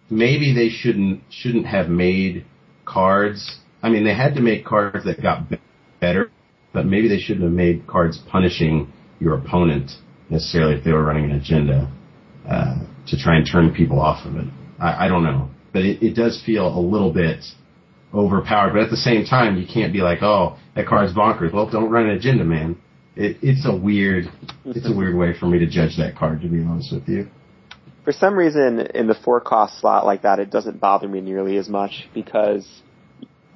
Maybe they shouldn't shouldn't have made cards. I mean, they had to make cards that got better, but maybe they shouldn't have made cards punishing your opponent necessarily if they were running an agenda uh, to try and turn people off of it. I, I don't know, but it, it does feel a little bit overpowered. But at the same time, you can't be like, oh, that card's bonkers. Well, don't run an agenda, man. It, it's a weird, it's a weird way for me to judge that card, to be honest with you. For some reason, in the four cost slot like that, it doesn't bother me nearly as much because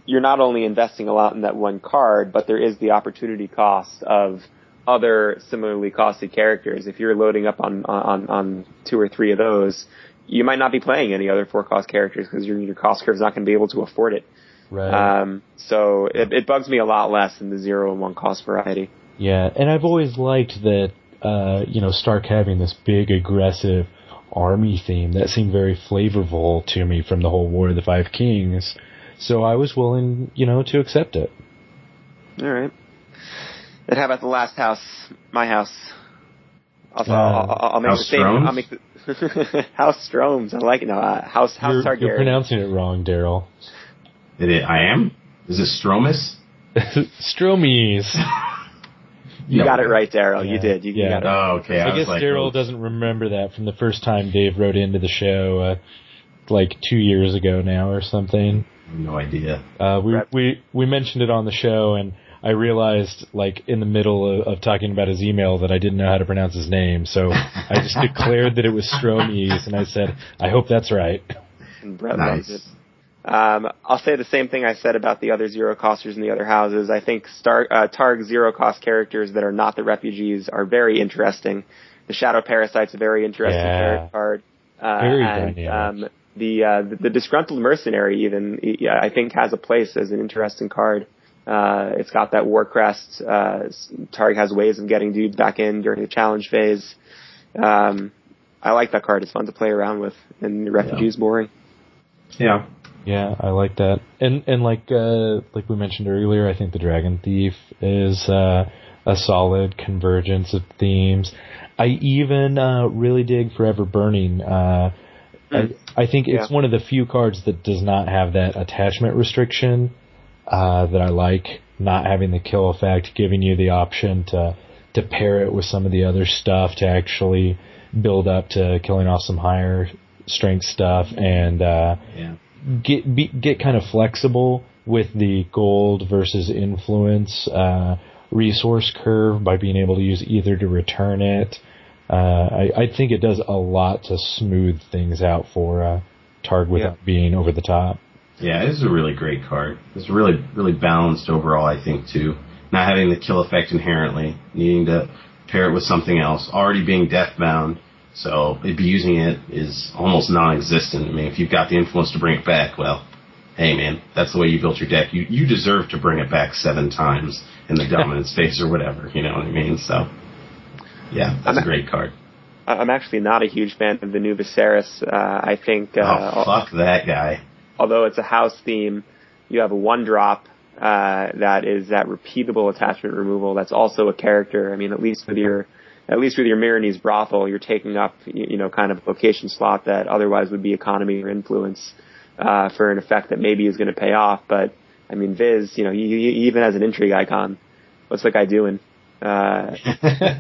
you're not only investing a lot in that one card, but there is the opportunity cost of other similarly costly characters. If you're loading up on on on two or three of those, you might not be playing any other four cost characters because your your cost curve is not going to be able to afford it. Right. Um, so it, it bugs me a lot less than the zero and one cost variety. Yeah, and I've always liked that, uh, you know, Stark having this big aggressive army theme that seemed very flavorful to me from the whole War of the Five Kings. So I was willing, you know, to accept it. All right. And how about the last house, my house? Also, uh, I'll, I'll, make House the same. Stromes? I'll make the House Stromes. I like it. No, uh, House House you're, Targaryen. You're pronouncing it wrong, Daryl. It, it, I am. Is it Stromus? Stromies. You No. got it right, Daryl. Yeah. You did. You, you Yeah. got it. Oh, okay. I, I guess like, Daryl oh, doesn't remember that from the first time Dave wrote into the show, uh, like two years ago now or something. No idea. Uh, we we we mentioned it on the show, and I realized, like in the middle of, of talking about his email, that I didn't know how to pronounce his name. So I just declared that it was Stromies, and I said, "I hope that's right." And Brett Nice. loves it. Um, I'll say the same thing I said about the other zero costers in the other houses. I think Star, uh, Targ zero cost characters that are not the refugees are very interesting. The Shadow Parasite's a very interesting Yeah. character card. Uh, Very and, um, the, uh, the the disgruntled mercenary even yeah, I think has a place as an interesting card. Uh, it's got that war crest. Uh, Targ has ways of getting dudes back in during the challenge phase. Um, I like that card. It's fun to play around with, and the refugee's boring. Yeah. Yeah, I like that. And and like uh like we mentioned earlier, I think the Dragon Thief is uh a solid convergence of themes. I even uh really dig Forever Burning. Uh I, I think it's Yeah. one of the few cards that does not have that attachment restriction uh that I like not having the kill effect, giving you the option to to pair it with some of the other stuff to actually build up to killing off some higher strength stuff and uh Yeah. get be, get kind of flexible with the gold versus influence uh, resource curve by being able to use either to return it. Uh, I, I think it does a lot to smooth things out for uh, Targ without being over the top. Yeah, this is a really great card. It's really, really balanced overall, I think, too. Not having the kill effect inherently, needing to pair it with something else, already being deathbound. So abusing it is almost non-existent. I mean, if you've got the influence to bring it back, well, hey man, that's the way you built your deck. You you deserve to bring it back seven times in the dominance phase or whatever. You know what I mean? So, yeah, that's I'm a great card. I'm actually not a huge fan of the new Viserys. Uh, I think. Uh, oh fuck that guy. Although it's a house theme, you have a one drop uh, that is that repeatable attachment removal. That's also a character. I mean, at least with your at least with your Meereenese brothel, you're taking up you know kind of location slot that otherwise would be economy or influence uh, for an effect that maybe is going to pay off. But I mean, Viz, you know, he, he even has an intrigue icon. What's the guy doing? Uh,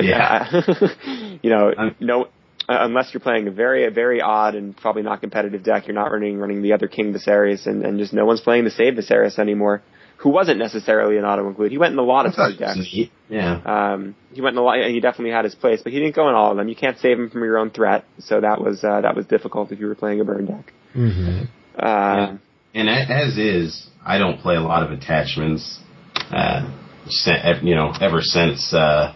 yeah. I, you know, no, unless you're playing a very, very odd and probably not competitive deck, you're not running running the other King Viserys, and, and just no one's playing the Save Viserys anymore. Who wasn't necessarily an auto include. He went in a lot of card decks. Yeah. Um, he went in a lot, and he definitely had his place, but he didn't go in all of them. You can't save him from your own threat, so that was uh, that was difficult if you were playing a burn deck. Mm-hmm. Uh, yeah. And as is, I don't play a lot of attachments. Uh, you know, ever since uh,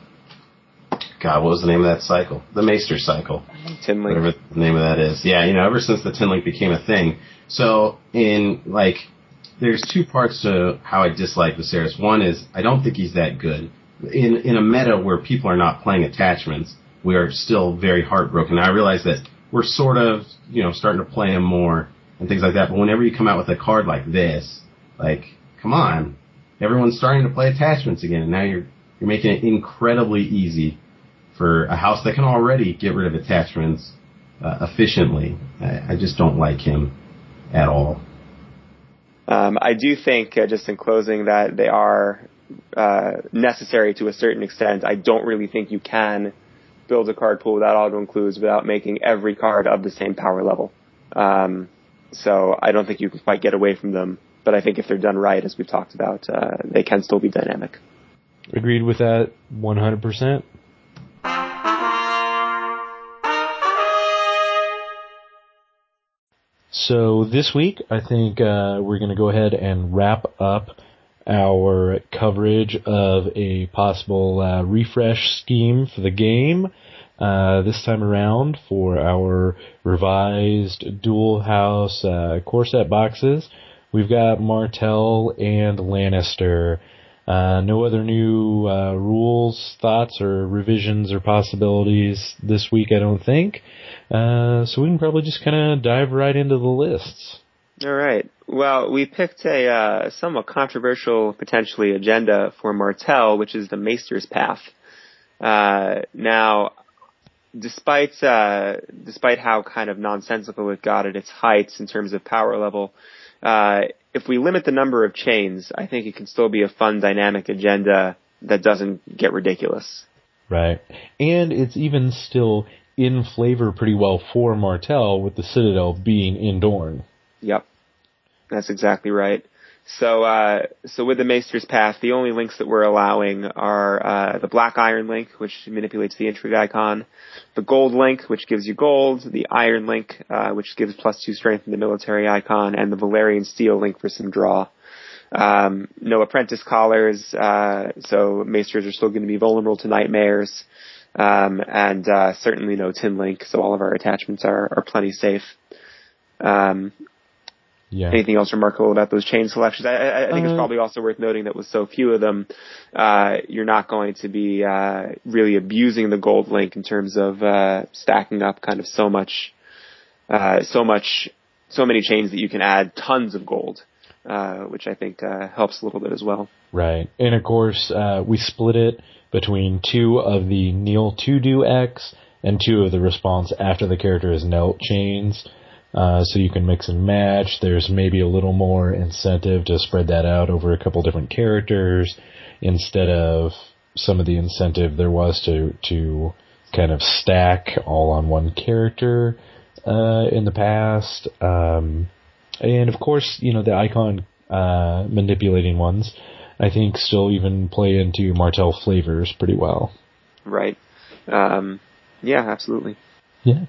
God, what was the name of that cycle? The Maester cycle. Tin Link. Whatever the name of that is. Yeah, you know, ever since the Tin Link became a thing. So in like, there's two parts to how I dislike Viserys. One is I don't think he's that good. In in a meta where people are not playing attachments, we are still very heartbroken. I realize that we're sort of, you know, starting to play him more and things like that. But whenever you come out with a card like this, like, come on, everyone's starting to play attachments again, and now you're you're making it incredibly easy for a house that can already get rid of attachments uh, efficiently. I, I, just don't like him at all. Um, I do think, uh, just in closing, that they are uh, necessary to a certain extent. I don't really think you can build a card pool without auto includes without making every card of the same power level. Um, so I don't think you can quite get away from them. But I think if they're done right, as we've talked about, uh, they can still be dynamic. Agreed with that 100%. So this week, I think uh, we're going to go ahead and wrap up our coverage of a possible uh, refresh scheme for the game. Uh, this time around for our revised dual house uh, core set boxes, we've got Martell and Lannister. Uh, no other new uh, rules, thoughts, or revisions or possibilities this week, I don't think. Uh, so we can probably just kind of dive right into the lists. All right. Well, we picked a uh, somewhat controversial, potentially, agenda for Martell, which is the Maester's Path. Uh, now, despite uh, despite how kind of nonsensical it got at its heights in terms of power level, uh, if we limit the number of chains, I think it can still be a fun, dynamic agenda that doesn't get ridiculous. Right. And it's even still in flavor pretty well for Martell with the Citadel being in Dorne. Yep. That's exactly right. So, uh, so with the Maester's Path, the only links that we're allowing are uh, the Black Iron link, which manipulates the intrigue icon, the Gold link, which gives you gold, the Iron link, uh, which gives plus two strength in the military icon, and the Valyrian Steel link for some draw. Um, no apprentice collars, uh, so Maesters are still going to be vulnerable to nightmares, um, and uh, certainly no tin link, so all of our attachments are, are plenty safe. Um, yeah. Anything else remarkable about those chain selections? I, I think uh, it's probably also worth noting that with so few of them, uh, you're not going to be uh, really abusing the gold link in terms of uh, stacking up kind of so much, uh, so much, so many chains that you can add tons of gold, uh, which I think helps a little bit as well. Right, and of course we split it between two of the kneel to do X and two of the response after the character is knelt chains. Uh, so you can mix and match. There's maybe a little more incentive to spread that out over a couple different characters instead of some of the incentive there was to to kind of stack all on one character uh, in the past. Um, and of course, you know the icon uh, manipulating ones. I think still even play into Martell flavors pretty well. Right. Um, yeah, absolutely. Yeah.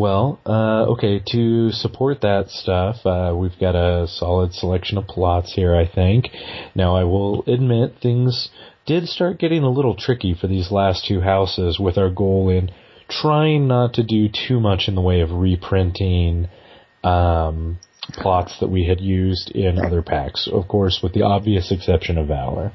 Well, uh, okay, to support that stuff, uh, we've got a solid selection of plots here, I think. Now, I will admit things did start getting a little tricky for these last two houses with our goal in trying not to do too much in the way of reprinting um, plots that we had used in other packs, of course, with the obvious exception of Valor.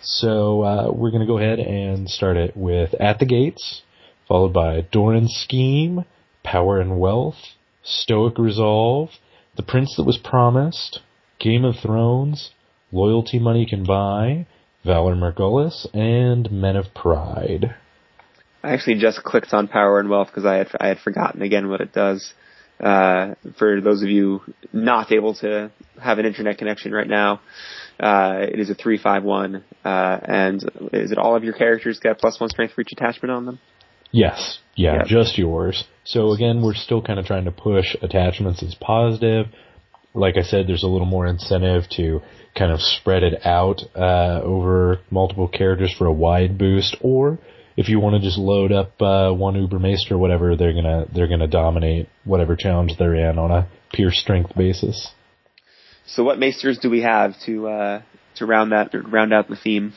So uh, we're going to go ahead and start it with At the Gates, followed by Doran's Scheme, Power and Wealth, Stoic Resolve, The Prince That Was Promised, Game of Thrones, Loyalty Money Can Buy, Valar Morghulis, and Men of Pride. I actually just clicked on Power and Wealth because I had I had forgotten again what it does. Uh, for those of you not able to have an internet connection right now, uh, it is a three five one, uh, and is it all of your characters get plus one strength for each attachment on them? Yes, yeah, Yeah. just yours. So again, we're still kind of trying to push attachments as positive. Like I said, there's a little more incentive to kind of spread it out uh, over multiple characters for a wide boost, or if you want to just load up uh, one or whatever, they're gonna they're gonna dominate whatever challenge they're in on a pure strength basis. So what maesters do we have to uh, to round that round out the theme?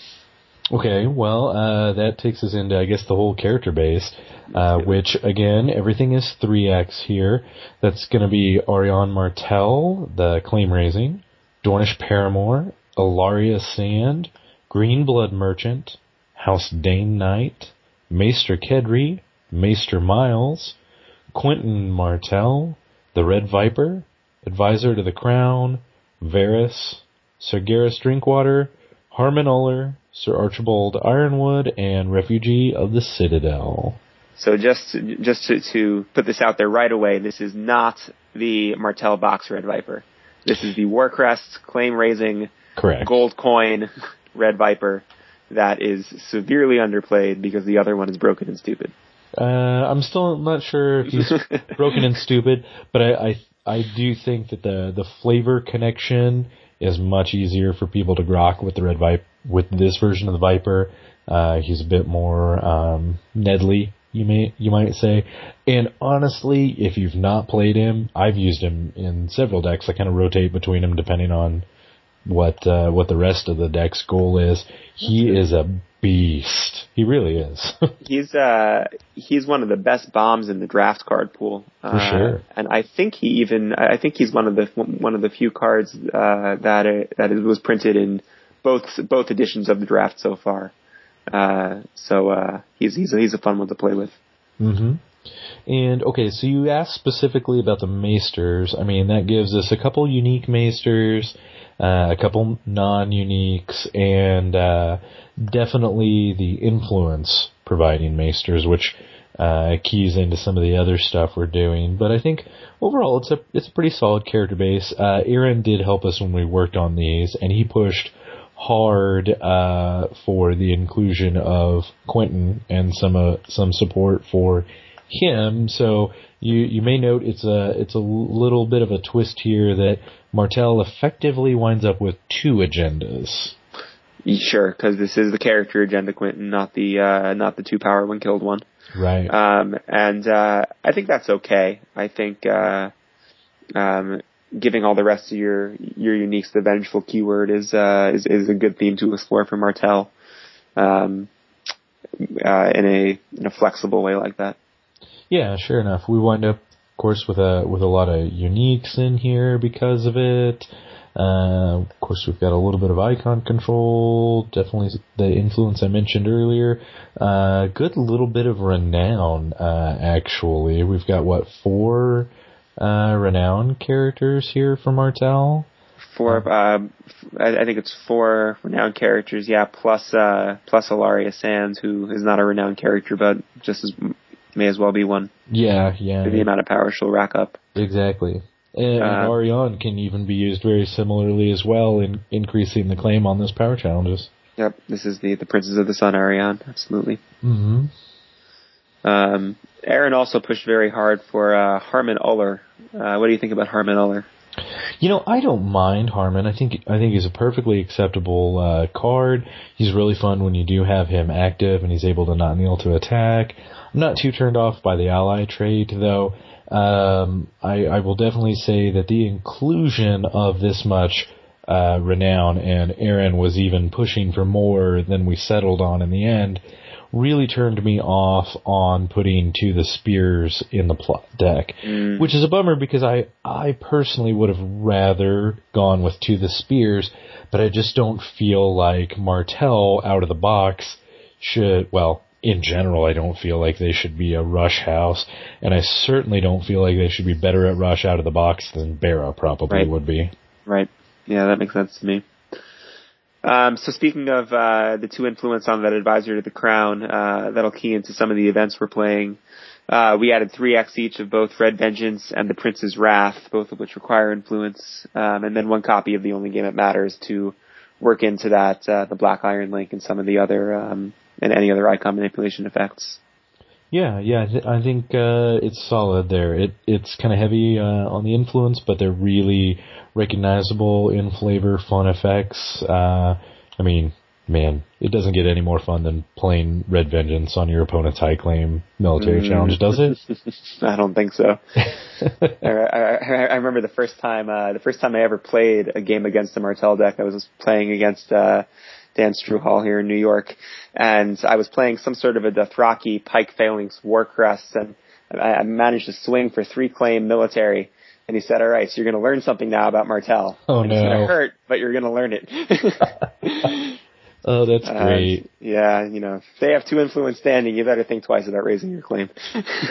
Okay, well, uh, that takes us into, I guess, the whole character base, uh, which, again, everything is 3x here. That's gonna be Arianne Martell, the claim raising, Dornish Paramour, Ilaria Sand, Greenblood Merchant, House Dayne Knight, Maester Kedri, Maester Myles, Quentyn Martell, the Red Viper, Advisor to the Crown, Varys, Sir Gerris Drinkwater, Harmen Uller, Sir Archibald Yronwood, and Refugee of the Citadel. So just just to, to put this out there right away, this is not the Martell Box Red Viper. This is the Warcrest claim raising Correct. gold coin Red Viper that is severely underplayed because the other one is broken and stupid. Uh, I'm still not sure if he's broken and stupid, but I, I I do think that the the flavor connection is much easier for people to grok with the red viper with this version of the Viper. Uh, he's a bit more um, Nedly, you may you might say. And honestly, if you've not played him, I've used him in several decks. I kind of rotate between them depending on what uh, what the rest of the deck's goal is. He is a beast. He really is. He's uh he's one of the best bombs in the draft card pool. For uh, sure. And I think he even I think he's one of the one of the few cards uh, that uh, that was printed in both both editions of the draft so far. Uh, so uh, he's he's a, he's a fun one to play with. hmm And okay, so you asked specifically about the maesters. I mean, that gives us a couple unique maesters, uh, a couple non-uniques, and uh, definitely the influence providing maesters, which uh, keys into some of the other stuff we're doing. But I think overall, it's a it's a pretty solid character base. Uh, Aaron did help us when we worked on these, and he pushed hard uh, for the inclusion of Quentyn and some uh, some support for him. So you you may note it's a it's a little bit of a twist here that Martell effectively winds up with two agendas. Sure, because this is the character agenda, Quentyn, not the uh, not the two power when killed one. Right. Um, and uh, I think that's okay. I think uh, um, giving all the rest of your your uniques the vengeful keyword is uh, is is a good theme to explore for Martell, um, uh, in a in a flexible way like that. Yeah, sure enough. We wind up, of course, with a with a lot of uniques in here because of it. Uh, of course, we've got a little bit of icon control. Definitely the influence I mentioned earlier. Uh, good little bit of renown. Uh, actually, we've got what four uh, renown characters here for Martell. Four, um, I, I think it's four renowned characters, yeah, plus uh, plus Ilaria Sands, who is not a renowned character, but just as may as well be one Yeah, yeah, the amount of power she'll rack up. exactly. And, Uh, Arianne can even be used very similarly as well in increasing the claim on those power challenges. Yep, this is the the Princess of the Sun, Arianne, absolutely. Mm-hmm. Um, Aaron also pushed very hard for uh, Harmen Uller. Uh, what do you think about Harmen Uller? You know, I don't mind Harmen. I think I think he's a perfectly acceptable uh, card. He's really fun when you do have him active and he's able to not kneel to attack. I'm not too turned off by the ally trade, though. Um, I, I will definitely say that the inclusion of this much uh, renown and Aaron was even pushing for more than we settled on in the end really turned me off on putting to the spears in the plot deck, Mm. which is a bummer because I I personally would have rather gone with to the spears, but I just don't feel like Martell out of the box should well. In general, I don't feel like they should be a rush house, and I certainly don't feel like they should be better at rush out of the box than Barra probably Right. would be. Right. Yeah, that makes sense to me. Um, so speaking of uh, the two influence on that advisor to the crown, uh, that'll key into some of the events we're playing. Uh, we added three X each of both Red Vengeance and the Prince's Wrath, both of which require influence, um, and then one copy of the Only Game That Matters to work into that uh, the Black Iron Link and some of the other um, and any other icon manipulation effects. Yeah, yeah, I, th- I think uh, it's solid there. It it's kind of heavy uh, on the influence, but they're really recognizable in flavor, fun effects. Uh, I mean, man, it doesn't get any more fun than playing Red Vengeance on your opponent's high claim military Mm. challenge, does it? I don't think so. I, I, I remember the first time, uh, the first time I ever played a game against the Martell deck. I was playing against uh, Dan Struhall here in New York, and I was playing some sort of a Dothraki Pike Phalanx Warcrest, and I, I managed to swing for three claim military. And he said, "All right, so you're going to learn something now about Martell. Oh, And It's going to hurt, but you're going to learn it." oh, that's great. yeah, you know, if they have two influence standing, you better think twice about raising your claim.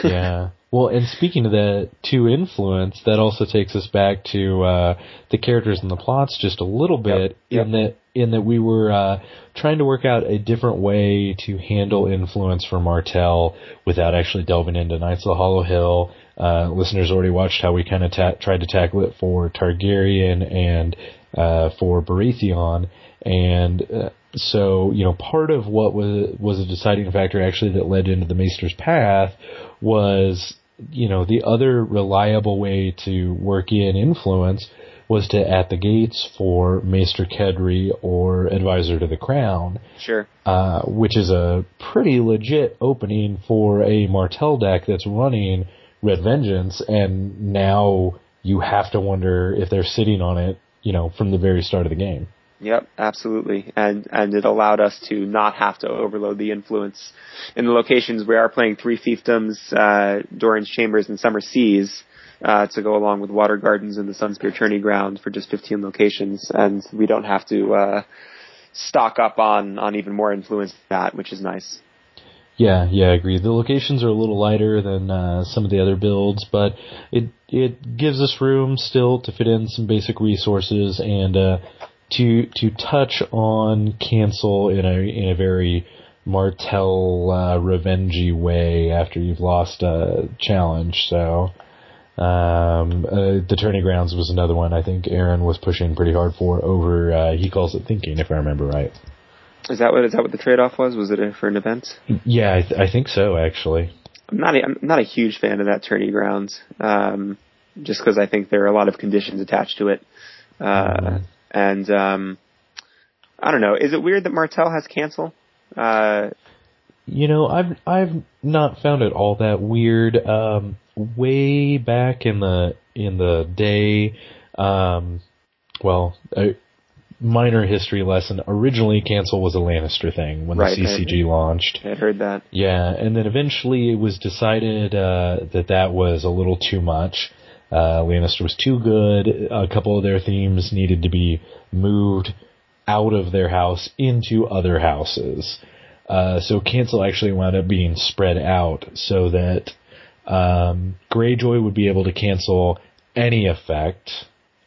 yeah. Well, and speaking of that to influence, that also takes us back to uh, the characters and the plots just a little bit. Yep. In that, in that we were uh, trying to work out a different way to handle influence for Martell without actually delving into Knights of the Hollow Hill. Uh, listeners already watched how we kind of ta- tried to tackle it for Targaryen and uh, for Baratheon, and uh, so you know part of what was was a deciding factor actually that led into the Maester's path was you know the other reliable way to work in influence was to at the gates for Maester Kedri or Advisor to the Crown, sure. uh, which is a pretty legit opening for a Martell deck that's running Red Vengeance, and now you have to wonder if they're sitting on it, you know, from the very start of the game. Yep, absolutely. And and it allowed us to not have to overload the influence. In the locations we are playing three fiefdoms, uh, Doran's Chambers and Summer Seas, uh, to go along with Water Gardens and the Sunspear Tourney Ground for just 15 locations, and we don't have to uh, stock up on on even more influence than that, which is nice. Yeah, yeah, I agree. The locations are a little lighter than uh, some of the other builds, but it it gives us room still to fit in some basic resources and uh, to to touch on cancel in a in a very Martell uh, revengey way after you've lost a challenge. So um, uh, the Tourney grounds was another one I think Aaron was pushing pretty hard for over. Uh, he calls it thinking, if I remember right. Is that what is that what the trade off was? Was it for an event? Yeah, I, th- I think so actually. I'm not a, I'm not a huge fan of that Tourney grounds, um, just because I think there are a lot of conditions attached to it, uh, Mhm. And um, I don't know. Is it weird that Martell has cancel? Uh, You know, I've I've not found it all that weird. Um, way back in the in the day, um, well, a minor history lesson. Originally, cancel was a Lannister thing when Right, the CCG I- launched. I heard that. Yeah, and then eventually it was decided uh, that that was a little too much. Uh, Lannister was too good. A couple of their themes needed to be moved out of their house into other houses. Uh, so cancel actually wound up being spread out so that um, Greyjoy would be able to cancel any effect.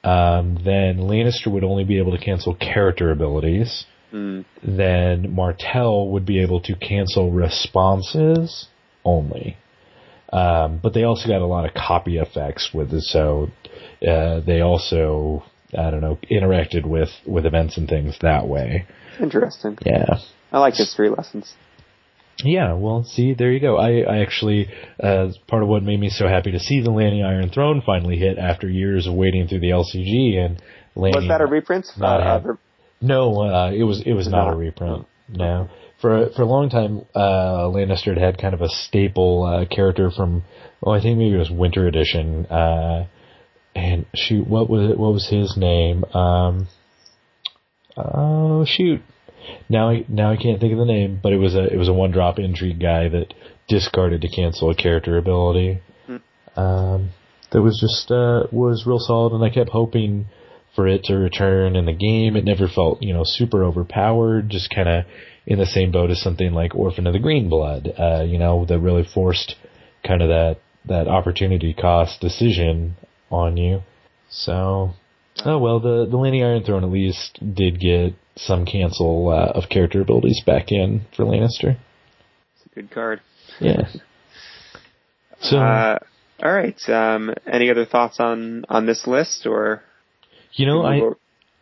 Um, then Lannister would only be able to cancel character abilities Hmm. then Martell would be able to cancel responses only. Um, but they also got a lot of copy effects with it, so uh, they also I don't know interacted with with events and things that way. Interesting. Yeah. I like history lessons. Yeah, well, see, there you go. I, I actually, uh, part of what made me so happy to see the Lanny Iron Throne finally hit after years of waiting through the LCG and Lanny. Was that a reprint? Not Uh, have- uh, No, uh, it was it was not, Not. a reprint. No, for for a long time, uh, Lannister had had kind of a staple uh, character from. Oh, I think maybe it was Winter Edition. Uh, and shoot, what was it, what was his name? Um, oh shoot, now I now I can't think of the name, but it was a it was a one drop intrigue guy that discarded to cancel a character ability. Hmm. Um, that was just uh, was real solid, and I kept hoping for it to return in the game. It never felt you know super overpowered, just kind of in the same boat as something like Orphan of the Green Blood, uh, you know, that really forced kind of that that opportunity cost decision on you. So, oh well, the the Lanny Iron Throne at least did get some cancel uh, of character abilities back in for Lannister. It's a good card. Yeah. So, Uh, all right. Um, any other thoughts on on this list, or you know, I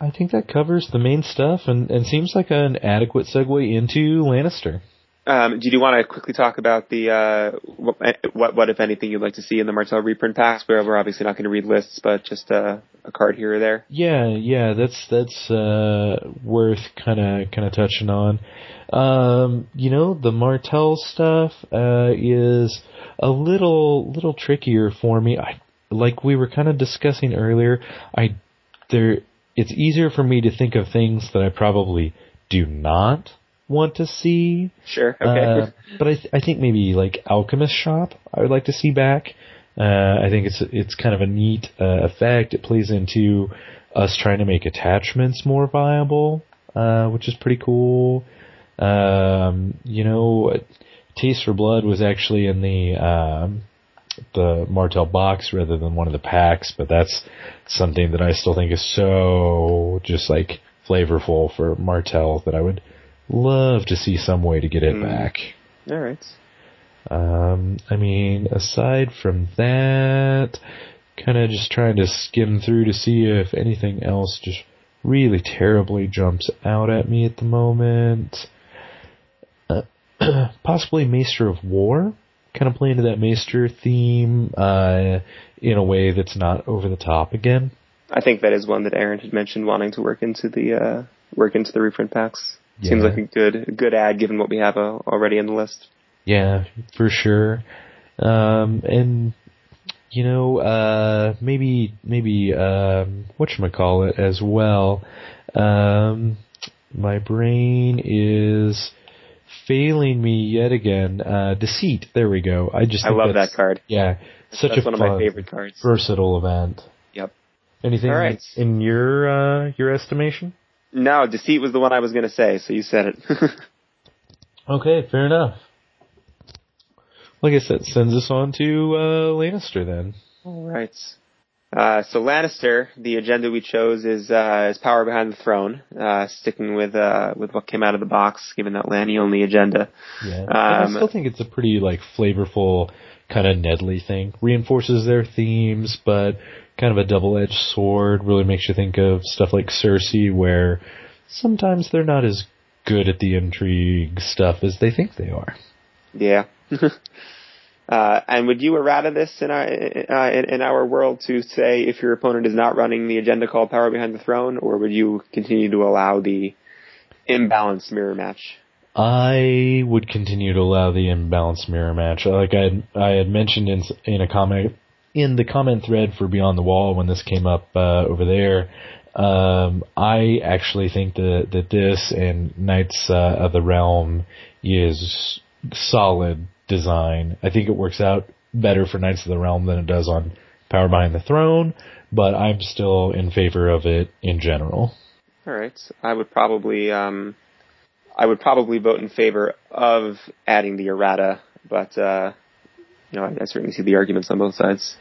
I think that covers the main stuff and and seems like an adequate segue into Lannister. Um, do you want to quickly talk about the uh, what, what, what if anything you'd like to see in the Martell reprint packs? Where we're obviously not going to read lists, but just uh, a card here or there. Yeah, yeah, that's that's uh, worth kind of kind of touching on. Um, you know, the Martell stuff uh, is a little little trickier for me. I like we were kind of discussing earlier. I there it's easier for me to think of things that I probably do not want to see. Sure. Okay. Uh, but I, th- I think maybe like Alchemist Shop, I would like to see back. Uh, I think it's it's kind of a neat uh, effect. It plays into us trying to make attachments more viable, uh, which is pretty cool. Um, you know, Taste for Blood was actually in the um, the Martell box rather than one of the packs, but that's something that I still think is so just like flavorful for Martell that I would love to see some way to get it Mm. back. All right. Um, I mean, aside from that, kind of just trying to skim through to see if anything else just really terribly jumps out at me at the moment. Uh, possibly Maester of War, kind of play into that Maester theme uh, in a way that's not over the top again. I think that is one that Aaron had mentioned wanting to work into the uh, work into the reprint packs. Seems like a good a good ad given what we have uh, already in the list. Yeah, for sure. Um, and you know, uh, maybe maybe um, what call it as well. Um, my brain is failing me yet again. Uh, deceit. There we go. I just I love that card. Yeah, such That's a one of fun, my favorite cards. versatile event. Yep. Anything All right. in your uh, your estimation? No, deceit was the one I was going to say, so you said it. Okay, fair enough. Like I said, sends us on to uh, Lannister then. All right. Uh, so Lannister, the agenda we chose is uh, is power behind the throne, uh, sticking with uh, with what came out of the box, given that Lanny only agenda. Yeah, and I Um, still think it's a pretty like flavorful kind of Nedley thing. Reinforces their themes, but kind of a double-edged sword. Really makes you think of stuff like Cersei, where sometimes they're not as good at the intrigue stuff as they think they are. Yeah. uh, and would you errata this in our uh, in, in our world to say if your opponent is not running the agenda called power behind the throne, or would you continue to allow the imbalanced mirror match? I would continue to allow the imbalanced mirror match. Like I had, I had mentioned in in a comment in the comment thread for Beyond the Wall when this came up uh, over there. Um, I actually think that that this and Knights uh, of the Realm is solid design. I think it works out better for Knights of the Realm than it does on Power Behind the Throne, but I'm still in favor of it in general. All right. I would probably um, I would probably vote in favor of adding the errata, but uh, you know I, I certainly see the arguments on both sides.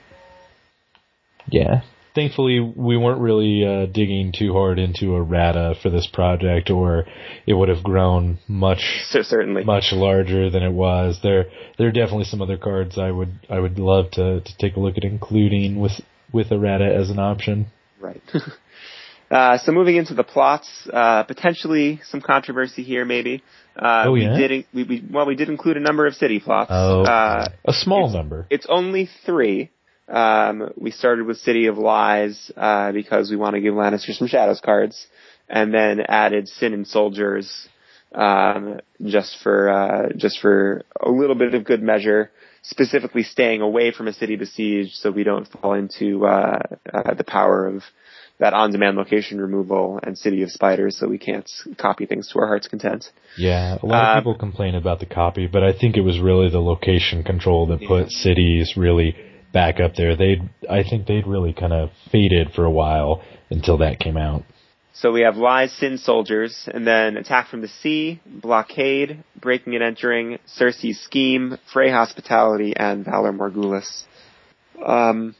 Yeah. Thankfully, we weren't really uh, digging too hard into errata for this project, or it would have grown much So certainly. much larger than it was. There there are definitely some other cards I would I would love to, to take a look at including with with errata as an option. Right. uh, so moving into the plots, uh, potentially some controversy here, maybe. Uh, Oh, yeah? We did, we, we, well, we did include a number of city plots. Oh, Uh, a small it's- number. it's only three. Um, we started with City of Lies uh, because we want to give Lannister some Shadows cards, and then added Sin and Soldiers um, just for uh, just for a little bit of good measure. Specifically, staying away from a city besieged so we don't fall into uh, uh, the power of that on-demand location removal and City of Spiders, so we can't copy things to our heart's content. Yeah, a lot of Um, people complain about the copy, but I think it was really the location control that put cities really back up there. They, I think they'd really kind of faded for a while until that came out. So we have Lies, Sin Soldiers, and then Attack from the Sea, Blockade, Breaking and Entering, Cersei's Scheme, Frey Hospitality, and Valar Morghulis. Um,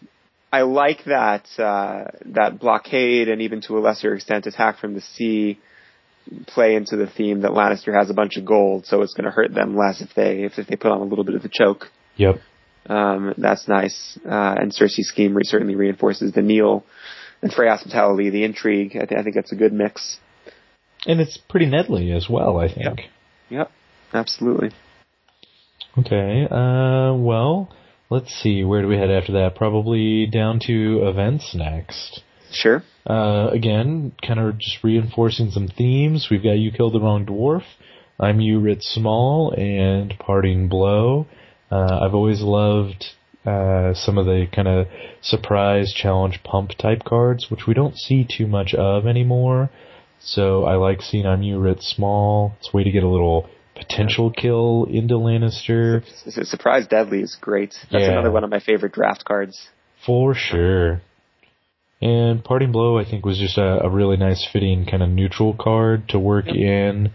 I like that uh, that Blockade and even to a lesser extent Attack from the Sea play into the theme that Lannister has a bunch of gold, so it's going to hurt them less if they if, if they put on a little bit of a choke. Yep. Um, that's nice. Uh, and Cersei's scheme re- certainly reinforces the kneel and Frey hospitality, the intrigue. I, th- I think that's a good mix. And it's pretty Nedley as well, I think. Yep, absolutely. Okay, uh, well, let's see, where do we head after that? Probably down to events next. Sure. Uh, again, kind of just reinforcing some themes. We've got You Killed the Wrong Dwarf, I'm You Writ Small, and Parting Blow. Uh, I've always loved uh, some of the kind of surprise challenge pump type cards, which we don't see too much of anymore. So I like seeing I'm You Writ Small. It's a way to get a little potential kill into Lannister. S- s- Surprise Deadly is great. That's Yeah. another one of my favorite draft cards. For sure. And Parting Blow, I think, was just a, a really nice fitting kind of neutral card to work in.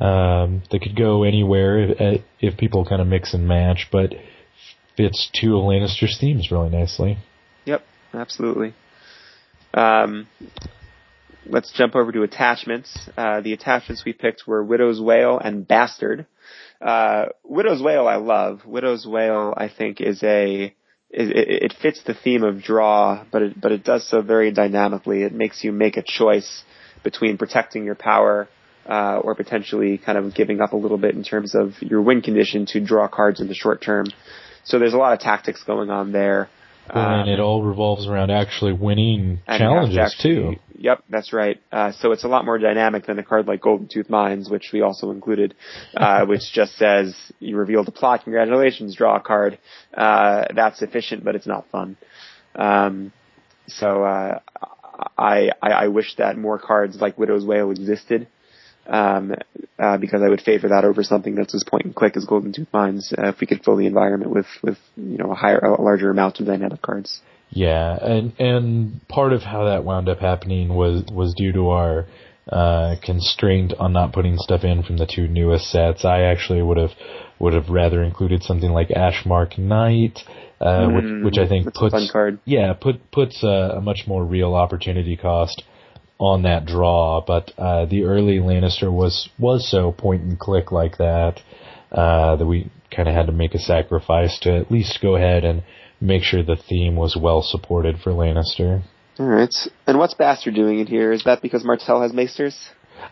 Um, that could go anywhere if, if people kind of mix and match, but fits two of Lannister's themes really nicely. Yep, absolutely. Um, let's jump over to attachments. Uh, the attachments we picked were Widow's Wail and Bastard. Uh, Widow's Wail I love. Widow's Wail I think is a it it fits the theme of draw, but it but it does so very dynamically. It makes you make a choice between protecting your power uh, or potentially kind of giving up a little bit in terms of your win condition to draw cards in the short term. So there's a lot of tactics going on there. and Um, it all revolves around actually winning and you have to challenges actually- too. Yep, that's right. Uh, so it's a lot more dynamic than a card like Golden Tooth Mines, which we also included, uh, which just says you revealed a plot. Congratulations, draw a card. Uh, that's efficient, but it's not fun. Um, so uh, I, I I wish that more cards like Widow's Wail existed. Um, uh, because I would favor that over something that's as point and click as Golden Tooth Mines. Uh, if we could fill the environment with, with you know a higher, a larger amount of dynamic cards. Yeah, and and part of how that wound up happening was was due to our uh, constraint on not putting stuff in from the two newest sets. I actually would have would have rather included something like Ashemark Knight, uh, Mm, which which I think puts yeah put puts a, a much more real opportunity cost on that draw. But uh, the early Lannister was was so point and click like that uh, that we kind of had to make a sacrifice to at least go ahead and make sure the theme was well supported for Lannister. All right. And what's Bastard doing in here? Is that because Martell has Maesters?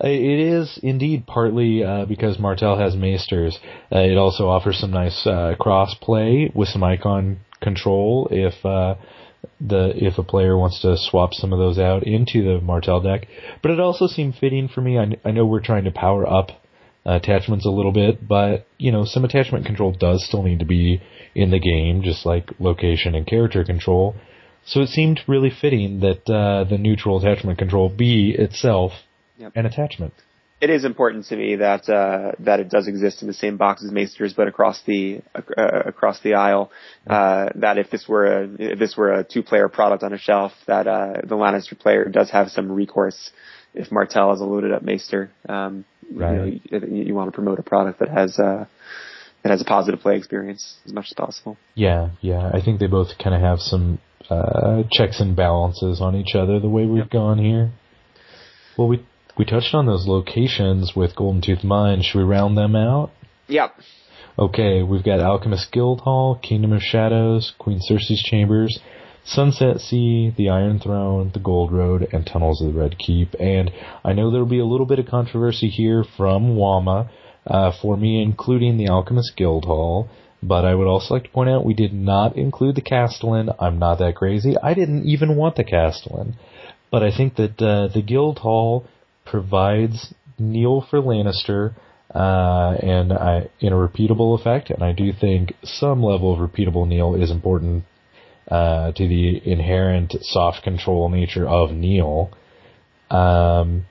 Uh, It is indeed partly uh, because Martell has Maesters. Uh, it also offers some nice uh, cross play with some icon control if uh, the if a player wants to swap some of those out into the Martell deck. But it also seemed fitting for me. I, I know we're trying to power up uh, attachments a little bit, but you know some attachment control does still need to be in the game, just like location and character control. So it seemed really fitting that uh, the neutral attachment control be itself Yep. an attachment. It is important to me that uh, that it does exist in the same box as Maesters, but across the uh, across the aisle. Uh, that if this were a if this were a two player product on a shelf, that uh, the Lannister player does have some recourse if Martell is a loaded up Maester. Um, Right. You, know, you, you want to promote a product that has uh, that has a positive play experience as much as possible. Yeah, yeah. I think they both kind of have some uh, checks and balances on each other the way we've gone here. Well, we we touched on those locations with Golden Tooth Mine. Should we round them out? Yep. Okay, we've got Alchemist Guild Hall, Kingdom of Shadows, Queen Cersei's Chambers, Sunset Sea, the Iron Throne, the Gold Road, and Tunnels of the Red Keep. And I know there'll be a little bit of controversy here from Wama uh, for me including the Alchemist Guild Hall. But I would also like to point out we did not include the Castellan. I'm not that crazy. I didn't even want the Castellan. But I think that uh, the Guild Hall provides kneel for Lannister uh, and I, in a repeatable effect, and I do think some level of repeatable kneel is important uh, to the inherent soft control nature of kneel. Um,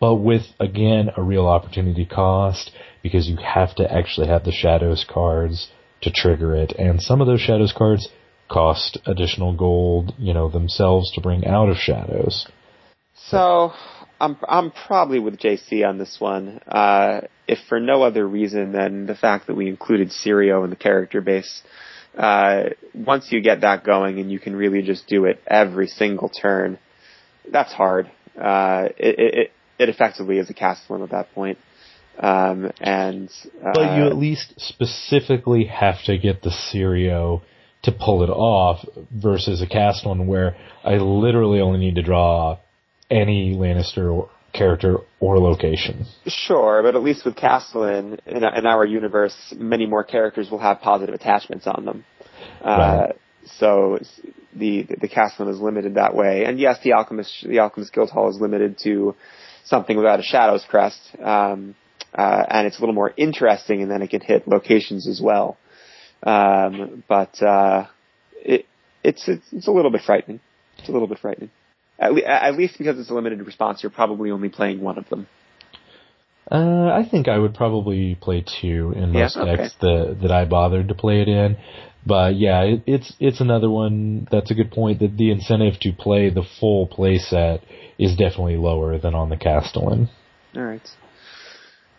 but with again a real opportunity cost because you have to actually have the shadows cards to trigger it, and some of those shadows cards cost additional gold, you know, themselves to bring out of shadows. So I'm I'm probably with JC on this one. Uh, if for no other reason than the fact that we included Sirio in the character base. Uh, once you get that going and you can really just do it every single turn, that's hard. Uh, it, it, it effectively is a Castellan at that point. Um, and uh, but you at least specifically have to get the Sirio to pull it off versus a cast one where I literally only need to draw any Lannister character or location. Sure, but at least with Castellan in, in our universe, many more characters will have positive attachments on them. Uh, right. So the the Castellan is limited that way, and yes, the Alchemist the Alchemist Guild Hall is limited to something without a Shadow's Crest, um, uh, and it's a little more interesting, and then it can hit locations as well. Um, but uh, it, it's, it's it's a little bit frightening. It's a little bit frightening. At, le- at least because it's a limited response, you're probably only playing one of them. Uh, I think I would probably play two in most yeah, okay. decks that that I bothered to play it in. But yeah, it, it's it's another one that's a good point that the incentive to play the full play set is definitely lower than on the Castellan. All right.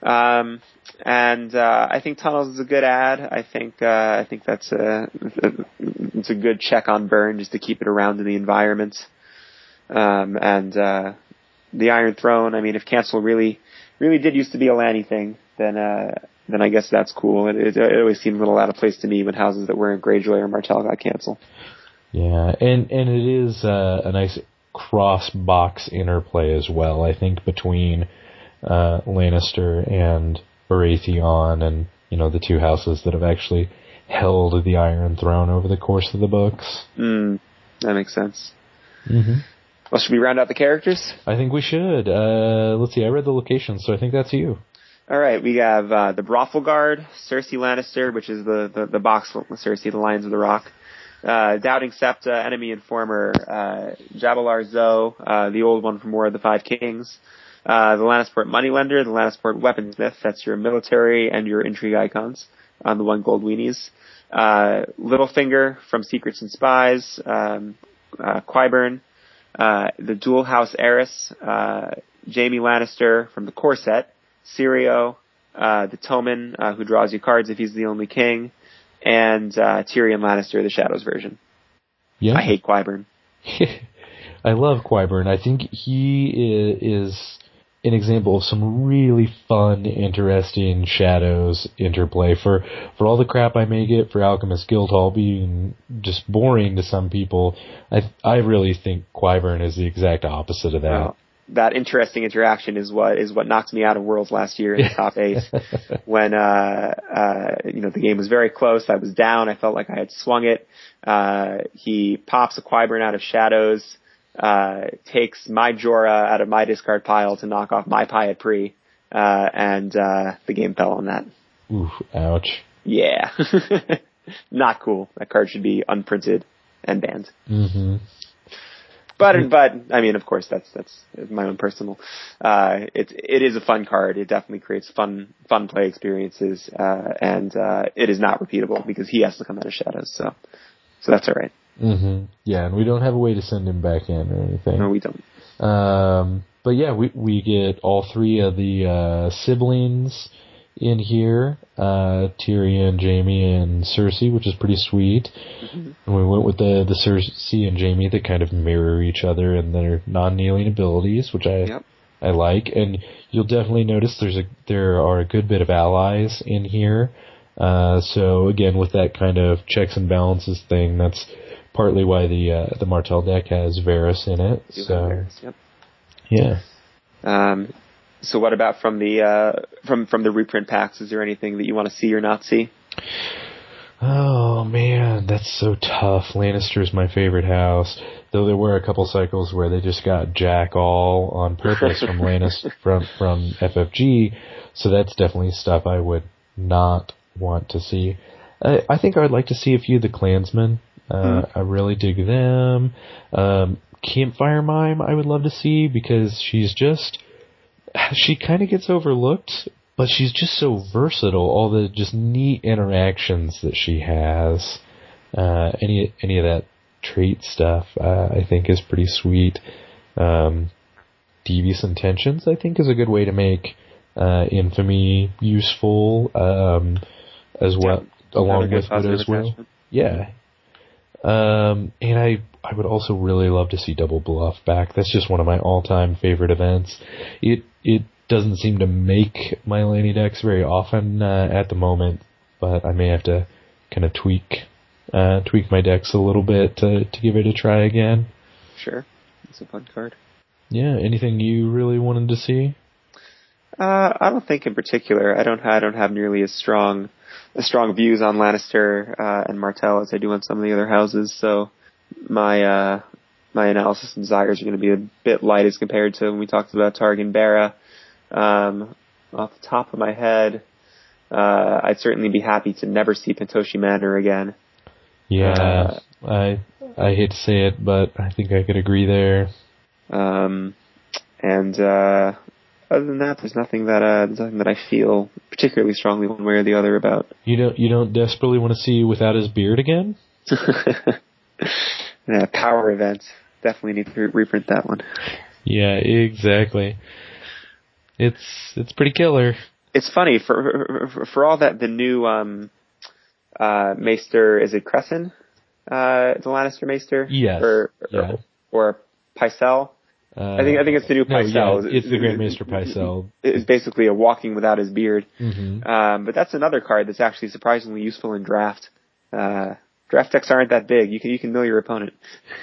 Um, and uh, I think Tunnels is a good ad. I think uh, I think that's a it's a good check on burn just to keep it around in the environment. Um, and uh, the Iron Throne. I mean, if cancel really really did used to be a Lanny thing, then uh, then I guess that's cool. It, it, it always seemed a little out of place to me when houses that were in Greyjoy or Martell got canceled. Yeah, and and it is uh, a nice cross box interplay as well. I think between uh, Lannister and Baratheon, and you know the two houses that have actually held the Iron Throne over the course of the books. Mm, that makes sense. Mm-hmm. Well, should we round out the characters? I think we should. Uh, let's see. I read the location, so I think that's you. All right, we have uh, the Brothel Guard, Cersei Lannister, which is the the, the box Cersei, the Lions of the Rock. Uh, Doubting Septa, Enemy Informer, uh, Jalabhar Xho, uh, the old one from War of the Five Kings, uh, the Lannisport Moneylender, the Lannisport Weaponsmith, that's your military and your intrigue icons on the one gold weenies. Uh, Littlefinger from Secrets and Spies, um, uh, Qyburn, uh, the Dual House Heiress, uh, Jaime Lannister from the core set, Sirio, uh, the Tommen, uh, who draws you cards if he's the only king, and uh, Tyrion Lannister, the Shadows version. Yeah. I hate Qyburn. I love Qyburn. I think he is an example of some really fun, interesting shadows interplay. For for all the crap I may get for Alchemist Guildhall being just boring to some people, I I really think Qyburn is the exact opposite of that. Well, that interesting interaction is what is what knocked me out of Worlds last year in the top eight. when uh, uh, you know the game was very close, I was down. I felt like I had swung it. Uh, he pops a Qyburn out of shadows, uh, takes my Jorah out of my discard pile to knock off my Pyat uh, and uh, the game fell on that. Ooh, ouch. Yeah, not cool. That card should be unprinted and banned. Mm-hmm. But but I mean, of course, that's that's my own personal. Uh, it it is a fun card. It definitely creates fun fun play experiences, uh, and uh, it is not repeatable because he has to come out of shadows. So so that's all right. Mm-hmm. Yeah, and we don't have a way to send him back in or anything. No, we don't. Um, but yeah, we we get all three of the uh, siblings in here, uh, Tyrion, Jaime, and Cersei, which is pretty sweet. Mm-hmm. And we went with the the Cersei and Jaime that kind of mirror each other in their non-kneeling abilities, which I yep. I like. And you'll definitely notice there's a there are a good bit of allies in here. Uh, so again, with that kind of checks and balances thing, that's partly why the uh, the Martell deck has Varys in it. You so yep. yeah. Um, so what about from the uh, from from the reprint packs? Is there anything that you want to see or not see? Oh man, that's so tough. Lannister is my favorite house, though there were a couple cycles where they just got Jack all on purpose from Lannister from from FFG. So that's definitely stuff I would not want to see. I, I think I would like to see a few of the Clansmen Uh, I really dig them. Um, Campfire Mime, I would love to see because she's just she kind of gets overlooked, but she's just so versatile. All the just neat interactions that she has. Uh, any any of that trait stuff, uh, I think is pretty sweet. Um, devious intentions, I think, is a good way to make uh, infamy useful um, as well, Yeah, along with it as well. Yeah. Um, and I, I would also really love to see Double Bluff back. That's just one of my all-time favorite events. It, it doesn't seem to make my Laney decks very often, uh, at the moment, but I may have to kind of tweak, uh, tweak my decks a little bit to, to give it a try again. Sure, it's a fun card. Yeah, anything you really wanted to see? Uh, I don't think in particular. I don't. I don't have nearly as strong, as strong views on Lannister uh, and Martell as I do on some of the other houses. So my uh, my analysis and desires are going to be a bit light as compared to when we talked about Targan Barra. Um, off the top of my head, uh, I'd certainly be happy to never see Pentoshi Manor again. Yeah, I, I hate to say it, but I think I could agree there. Um, and uh, other than that, there's nothing that uh, there's nothing that I feel particularly strongly one way or the other about. You don't, you don't desperately want to see without his beard again? yeah, power event. Definitely need to re- reprint that one. Yeah, exactly. It's it's pretty killer. It's funny for for, for all that the new um, uh, Maester is it Cressen, uh, the Lannister Maester, Yes, or yeah. or, or Pycelle. Uh, I think I think it's the new no, Pycelle. yeah, it's the Great Maester Pycelle. It's basically a walking without his beard. hmm Um, but that's another card that's actually surprisingly useful in draft. Uh, draft decks aren't that big. You can you can mill your opponent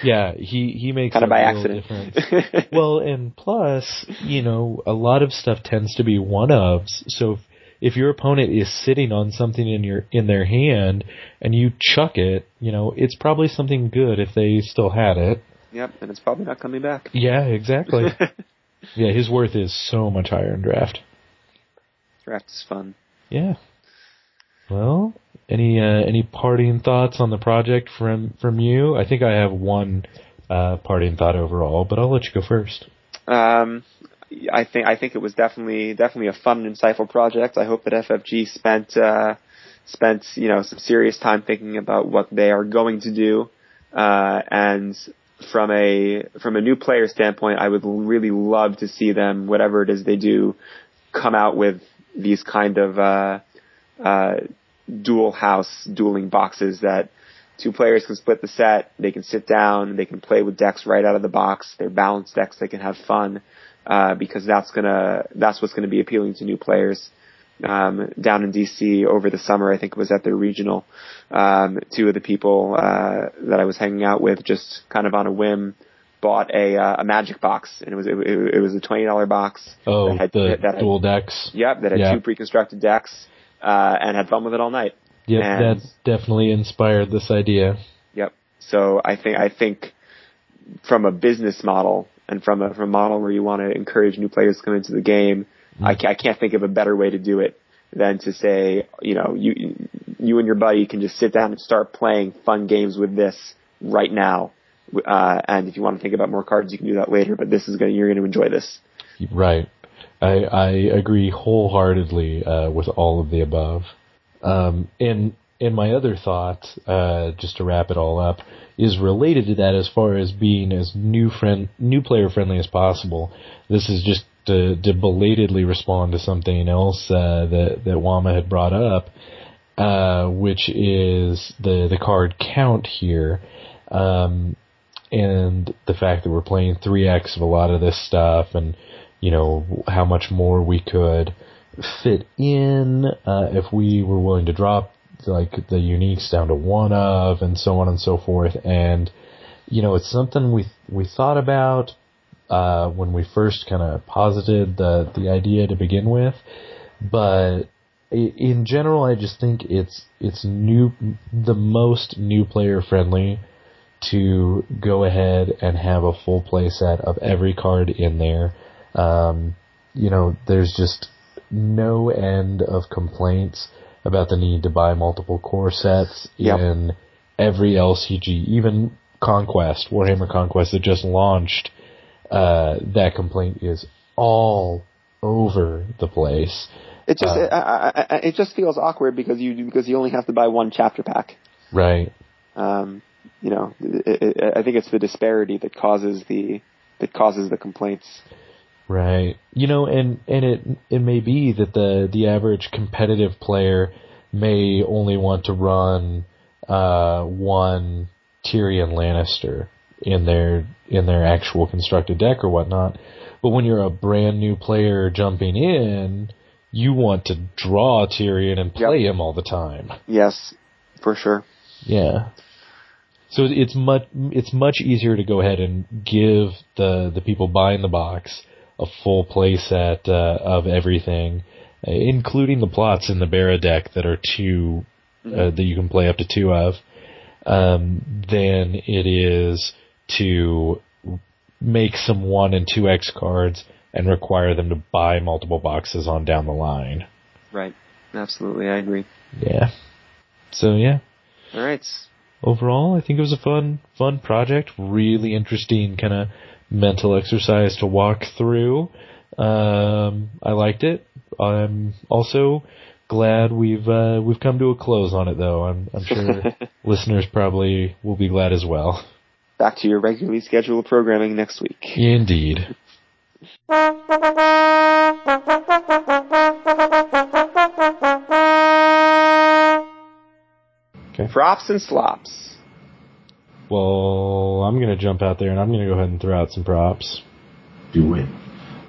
Yeah, he he makes kind of by accident. difference. well, and plus, you know, a lot of stuff tends to be one ofs. So if, if your opponent is sitting on something in your in their hand and you chuck it, you know, it's probably something good if they still had it. Yep, and it's probably not coming back. Yeah, exactly. yeah, his worth is so much higher in draft. draft is fun. Yeah. Well, any uh, any parting thoughts on the project from from you? I think I have one uh, parting thought overall, but I'll let you go first. Um, I think I think it was definitely definitely a fun and insightful project. I hope that FFG spent uh, spent you know some serious time thinking about what they are going to do, uh, and from a from a new player standpoint, I would really love to see them whatever it is they do come out with these kind of uh, uh, dual house dueling boxes that two players can split the set. They can sit down. They can play with decks right out of the box. They're balanced decks. They can have fun uh, because that's gonna that's what's gonna be appealing to new players. Um, down in DC over the summer, I think it was at their regional. Um, two of the people uh, that I was hanging out with just kind of on a whim bought a uh, a magic box, and it was it, it was a twenty dollar box. Oh, that had, the that had- dual decks. Yep, that had Yeah. two pre-constructed decks, uh, and had fun with it all night. Yep, And- that definitely inspired this idea. Yep. So I think I think from a business model and from a from a model where you want to encourage new players to come into the game, I, I can't think of a better way to do it than to say, you know, you you and your buddy can just sit down and start playing fun games with this right now. Uh, and if you want to think about more cards, you can do that later. But this is going you're going to enjoy this. Right. I I agree wholeheartedly uh, with all of the above. Um, and and my other thought, uh, just to wrap it all up, is related to that as far as being as new friend new player friendly as possible. This is just to, to belatedly respond to something else uh, that that Wama had brought up, uh, which is the the card count here. Um, and the fact that we're playing 3x of a lot of this stuff and you know how much more we could fit in uh, if we were willing to drop like the uniques down to one of and so on and so forth and you know it's something we we thought about uh, when we first kind of posited the the idea to begin with but in general I just think it's it's new the most new player friendly to go ahead and have a full play set of every card in there. Um, you know, there's just no end of complaints about the need to buy multiple core sets Yep. in every LCG, even Conquest, Warhammer Conquest that just launched, uh, that complaint is all over the place. It just Uh, it, I, I, it just feels awkward because you because you only have to buy one chapter pack. Right. Um, you know, it, it, I think it's the disparity that causes the that causes the complaints. Right. You know, and and it it may be that the the average competitive player may only want to run uh one Tyrion Lannister in their in their actual constructed deck or whatnot. But when you're a brand new player jumping in, you want to draw Tyrion and play him all the time. Yes, for sure. Yeah. So it's much it's much easier to go ahead and give the the people buying the box a full play set uh, of everything, including the plots in the Barra deck that are 2 uh, that you can play up to two of, um, than it is to make some one and two X cards and require them to buy multiple boxes on down the line. Right. Absolutely, I agree. Yeah. So yeah, All right. overall, I think it was a fun, fun project. Really interesting kind of mental exercise to walk through. Um, I liked it. I'm also glad we've uh, we've come to a close on it, though. I'm, I'm sure listeners probably will be glad as well. Back to your regularly scheduled programming next week. Indeed. Okay. Props and slops. Well, I'm gonna jump out there and I'm gonna go ahead and throw out some props. Do it.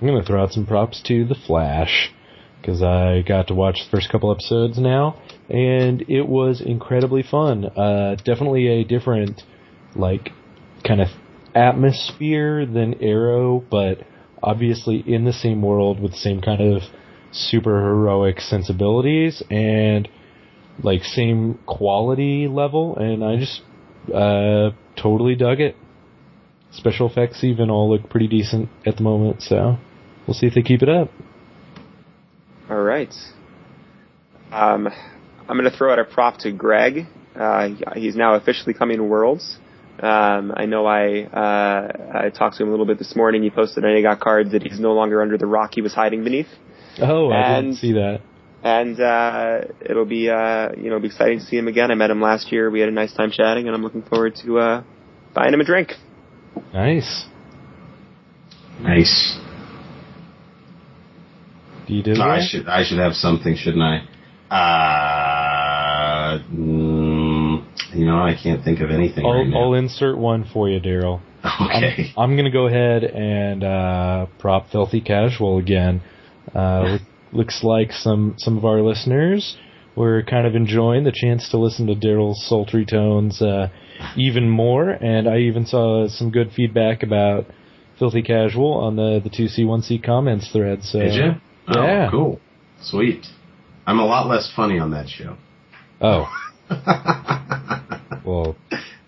I'm going to throw out some props to The Flash because I got to watch the first couple episodes now, and it was incredibly fun. Uh, definitely a different, like, kind of atmosphere than Arrow, but obviously in the same world with the same kind of super heroic sensibilities and like same quality level, and I just uh, totally dug it special effects even all look pretty decent at the moment, so we'll see if they keep it up. All right. Um, I'm going to throw out a prop to Greg. Uh, he's now officially coming to Worlds. Um, I know I uh, I talked to him a little bit this morning. He posted on got cards that he's no longer under the rock he was hiding beneath, Oh, I And- didn't see that. and uh, it'll be uh, you know it'll be exciting to see him again. I met him last year. We had a nice time chatting, and I'm looking forward to uh, buying him a drink. Nice. Nice. Do you do No, I should I should have something, shouldn't I? Uh, know, I can't think of anything I'll, now. I'll insert one for you, Daryl. okay. I'm, I'm gonna go ahead and uh, prop Filthy Casual again. Uh, looks like some some of our listeners were kind of enjoying the chance to listen to Daryl's sultry tones uh, even more, and I even saw some good feedback about Filthy Casual on the the two C one C comments thread. So Did you? Oh, Yeah. cool. Sweet. I'm a lot less funny on that show. Oh, well,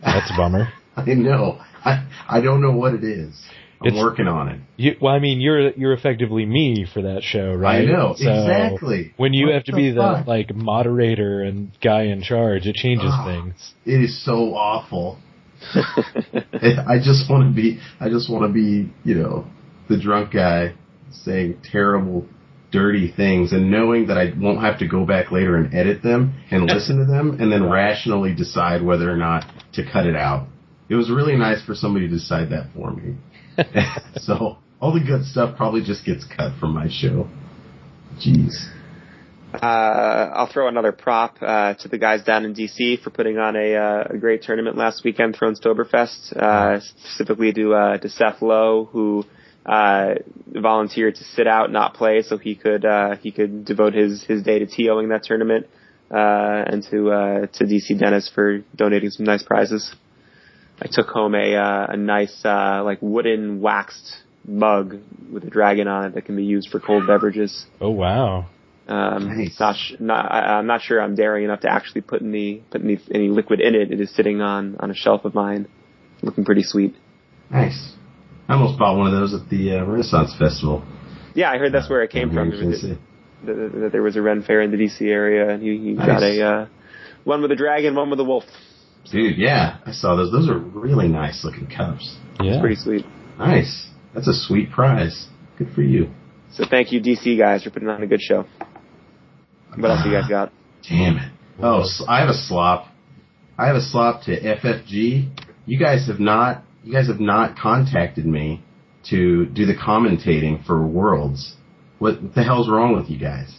that's a bummer. I know. I I don't know what it is. I'm It's- working on it. You, well, I mean, you're you're effectively me for that show, right? I know So, exactly. When you What have to the be the fuck? like moderator and guy in charge, it changes Ah. things. It is so awful. I just want to be. I just want to be. You know, the drunk guy saying terrible, dirty things, and knowing that I won't have to go back later and edit them and listen to them, and then rationally decide whether or not to cut it out. It was really nice for somebody to decide that for me. so all the good stuff probably just gets cut from my show. Jeez. Uh, I'll throw another prop uh, to the guys down in DC for putting on a, uh, a great tournament last weekend, Thronestoberfest, uh, specifically to uh, to Seth Lowe, who uh, volunteered to sit out, not play, so he could uh, he could devote his his day to TOing that tournament, uh, and to uh, to DC Dennis for donating some nice prizes. I took home a uh, a nice uh, like wooden waxed mug with a dragon on it that can be used for cold beverages. Oh wow! Um, Nice. Not, sh- not, I, I'm not sure I'm daring enough to actually put any put any, any liquid in it. It is sitting on on a shelf of mine, looking pretty sweet. Nice. I almost bought one of those at the uh, Renaissance Festival. Yeah, I heard that's where it came down from. here in That, Tennessee. that, that there was a Ren fair in the DC area, and he, he got a uh, one with a dragon, one with a wolf. Dude, yeah, I saw those. Those are really nice looking cups. Yeah. It's pretty sweet. Nice. That's a sweet prize. Good for you. So thank you, DC guys, for putting on a good show. What else you guys got? Damn it. Oh, I have a slop. I have a slop to FFG. You guys have not. You guys have not contacted me to do the commentating for Worlds. What the hell's wrong with you guys?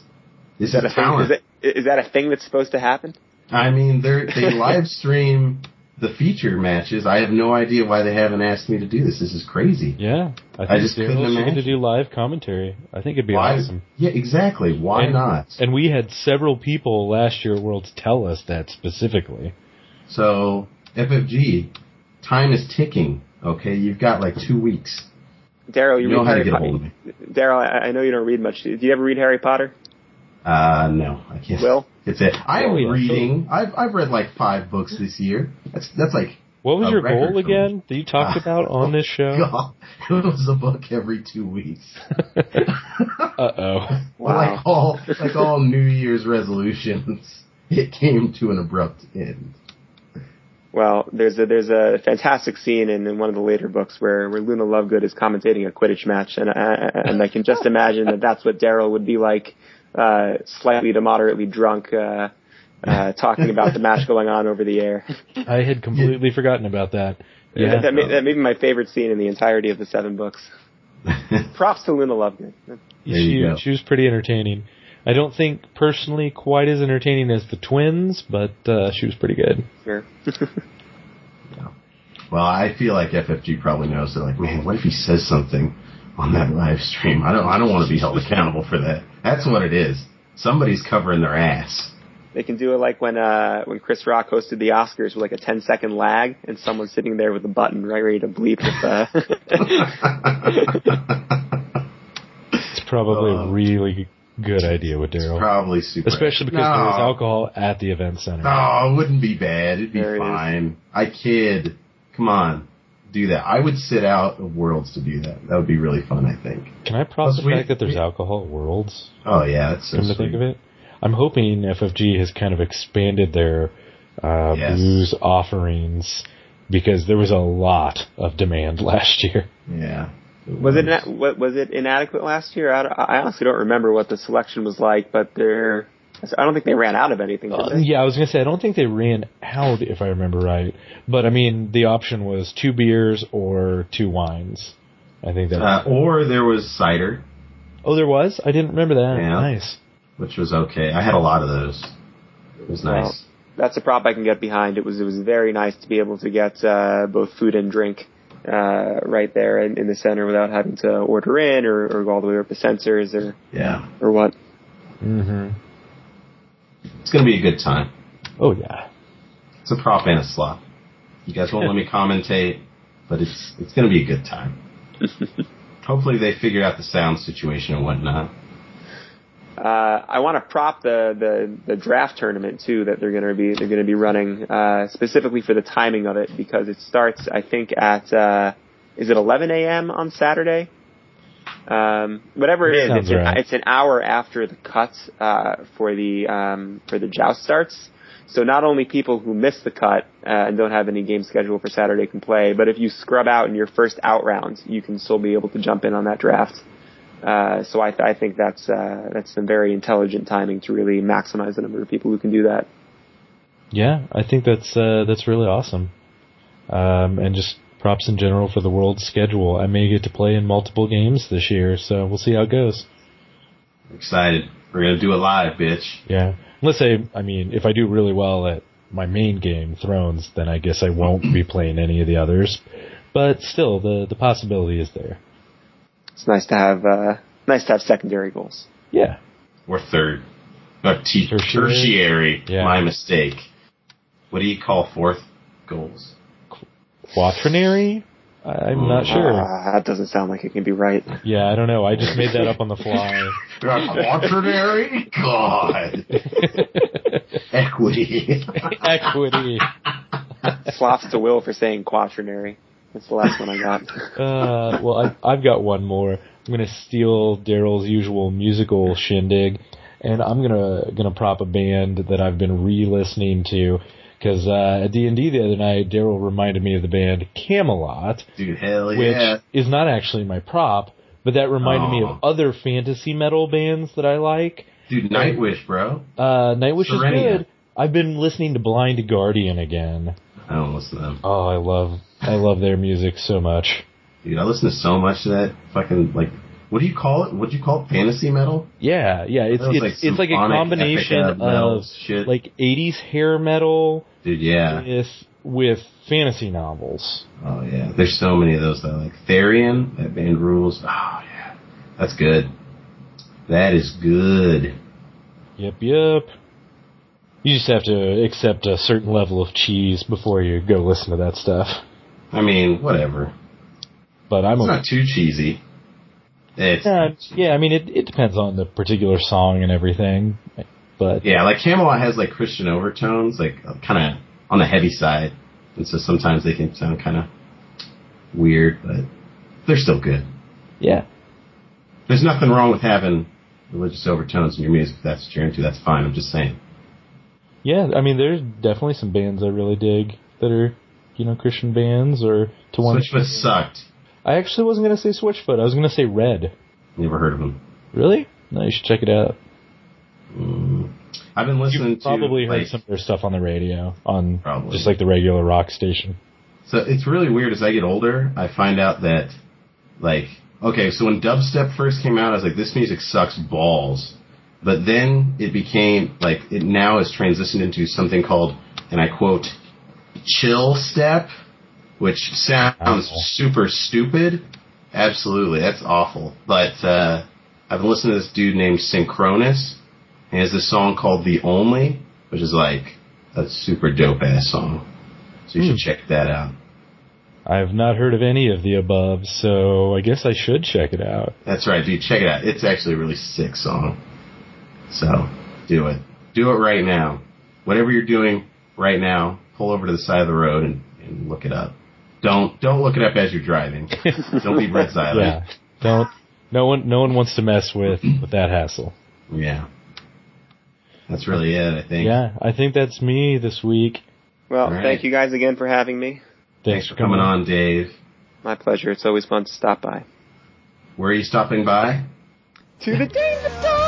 This Is that is a thing? Is talent. that, is that a thing that's supposed to happen? I mean, they they live stream the feature matches. I have no idea why they haven't asked me to do this. This is crazy. Yeah. I think I just Daryl couldn't should get to do live commentary. I think it'd be Why? awesome. Yeah, exactly. Why And- not? And we had several people last year at Worlds tell us that specifically. So FFG, time is ticking. Okay, you've got like two weeks. Daryl, you, You know read how to Harry get a hold of me. Daryl, I, I know you don't read much. Do you ever read Harry Potter? Uh, no, I can't. Will? It's it. I am yeah, reading. I've I've read like five books this year. That's that's like What was A your goal again that you talked Uh, about on this show? God, it was a book every two weeks. Uh oh. Wow. Like all like all New Year's resolutions, it came to an abrupt end. Well, there's a there's a fantastic scene in, in one of the later books where, where Luna Lovegood is commentating a Quidditch match, and I, and I can just imagine that that's what Daryl would be like, uh, slightly to moderately drunk, uh, uh, talking about the match going on over the air. I had completely forgotten about that. Yeah. That, that, may, that may be my favorite scene in the entirety of the seven books. Props to Luna Lovegood. She, she was pretty entertaining. I don't think personally quite as entertaining as the twins, but uh, she was pretty good. Sure. Well, I feel like FFG probably knows. They're like, man, what if he says something on that live stream? I don't. I don't want to be held accountable for that. That's what it is. Somebody's covering their ass. They can do it like when uh when Chris Rock hosted the Oscars with like a 10 second lag and someone's sitting there with a button right ready to bleep if uh It's probably Uh, really good idea with Daryl. Probably super. Especially because no. there is alcohol at the event center. No, it wouldn't be bad. It'd be There it is. fine. I kid. Come on, do that. I would sit out of Worlds to do that. That would be really fun. I think. Can I prop the we- fact that there's we- alcohol at Worlds? Oh yeah, that's so Come to think of it, I'm hoping FFG has kind of expanded their uh, Yes. booze offerings because there was a lot of demand last year. Was it was it inadequate last year? I, I honestly don't remember what the selection was like, but they're I don't think they ran out of anything. Did Uh, yeah, I was gonna say I don't think they ran out if I remember right, but I mean the option was two beers or two wines. I think that. Uh, or there was cider, oh, there was. I didn't remember that. Yeah. Nice. which was okay. I had a lot of those. It was Well, nice. That's a prop I can get behind. It was it was very nice to be able to get uh, both food and drink uh, right there in, in the center without having to order in or, or go all the way up to sensors or yeah. or what. Mm-hmm. It's gonna be a good time. Oh yeah. It's a prop and a slot. You guys won't let me commentate, but it's it's gonna be a good time. Hopefully they figure out the sound situation and whatnot. Uh, I want to prop the, the, the draft tournament too that they're going to be they're going to be running uh, specifically for the timing of it because it starts I think at uh, is it 11 a.m. on Saturday. Um, whatever it is, it's an, it's an hour after the cut uh, for the um, for the joust starts. So not only people who miss the cut uh, and don't have any game schedule for Saturday can play, but if you scrub out in your first out round, you can still be able to jump in on that draft. Uh, so I, th- I think that's uh, that's some very intelligent timing to really maximize the number of people who can do that. Yeah, I think that's uh, that's really awesome. Um, and just props in general for the world schedule. I may get to play in multiple games this year, so we'll see how it goes. Excited. We're gonna do it live, bitch. Yeah, Let's say, I mean, if I do really well at my main game, Thrones, then I guess I won't be playing any of the others. But still, the the possibility is there. It's nice to have uh, nice to have secondary goals. Yeah, Or third. Or te- Tertiary? tertiary. Yeah. My mistake. What do you call fourth goals? quaternary. I, I'm not sure. Uh, that doesn't sound like it can be right. Yeah, I don't know. I just made that up on the fly. Quaternary? God. Equity. Equity. Flops to Will for saying quaternary. That's the last one I got. Uh, well, I, I've got one more. I'm gonna steal Daryl's usual musical shindig, and I'm gonna gonna prop a band that I've been re-listening to because uh, at D and D the other night, Daryl reminded me of the band Kamelot, Dude, hell yeah. which is not actually my prop, but that reminded me of other fantasy metal bands that I like. Dude, Nightwish, bro. Uh, Nightwish is Serenia. good. I've been listening to Blind Guardian again. I don't listen to them. Oh, I love I love their music so much. Dude, I listen to so much to that fucking, like, what do you call it? What do you call it? Fantasy metal? Yeah, yeah, it's it's like it's like a combination of shit. like 80s hair metal Dude, yeah. with with fantasy novels. Oh yeah, there's so many of those that like. Therion, that band rules. Oh yeah, that's good. That is good. Yep, yep. You just have to accept a certain level of cheese before you go listen to that stuff. I mean, whatever. But I'm It's okay. not too cheesy. It's uh, Yeah, yeah, I mean it it depends on the particular song and everything. But yeah, like Kamelot has like Christian overtones, like kind of on the heavy side, and so sometimes they can sound kind of weird, but they're still good. yeah. There's nothing wrong with having religious overtones in your music. If that's what you're into, that's fine. I'm just saying. Yeah, I mean there's definitely some bands I really dig that are, you know, Christian bands or to one Switchfoot sucked. I actually wasn't gonna say Switchfoot, I was gonna say Red. Never heard of them. Really? No, you should check it out. Mm. I've been listening You've probably to heard like, some of their stuff on the radio, on Probably. just like the regular rock station. So it's really weird as I get older, I find out that, like, okay, so when dubstep first came out, I was like, this music sucks balls. But then it became, like, it now has transitioned into something called, and I quote, chill step, which sounds Awful. super stupid. Absolutely, that's awful. But, uh, I've been listening to this dude named Synchronous, and he has this song called The Only, which is like a super dope ass song. So you Hmm. should check that out. I've not heard of any of the above, so I guess I should check it out. That's right, dude. Check it out. It's actually a really sick song. So do it. Do it right now. Whatever you're doing right now, pull over to the side of the road and, and look it up. Don't don't look it up as you're driving. don't be Red Zeiler. Yeah. Don't no one no one wants to mess with with that hassle. Yeah. That's really it, I think. Yeah, I think that's me this week. Well, All right. thank you guys again for having me. Thanks for coming on, Dave. My pleasure. It's always fun to stop by. Where are you stopping by? To the danger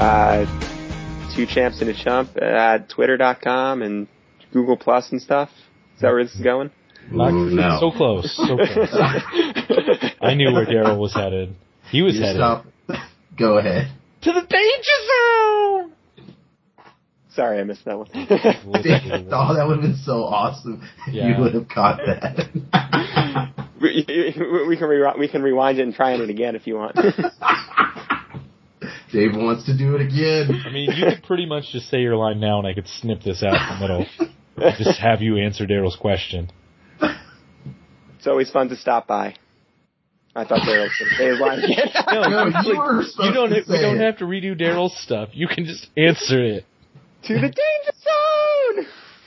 Uh, two champs and a chump at twitter.com and Google Plus and stuff. Is that where this is going? Not- Ooh, no. So close, so close. I knew where Daryl was headed. He was You headed stop. Go ahead. to the danger zone. Sorry, I missed that one. oh, that would have been so awesome. Yeah. You would have caught that. we, we can re- we can rewind it and try it again if you want. Dave wants to do it again. I mean, you could pretty much just say your line now, and I could snip this out in the middle. Just have you answer Daryl's question. it's always fun to stop by. I thought Daryl was going to say his line again. No, No, you like, were you don't. to we say don't it. have to redo Daryl's stuff. You can just answer it. to the danger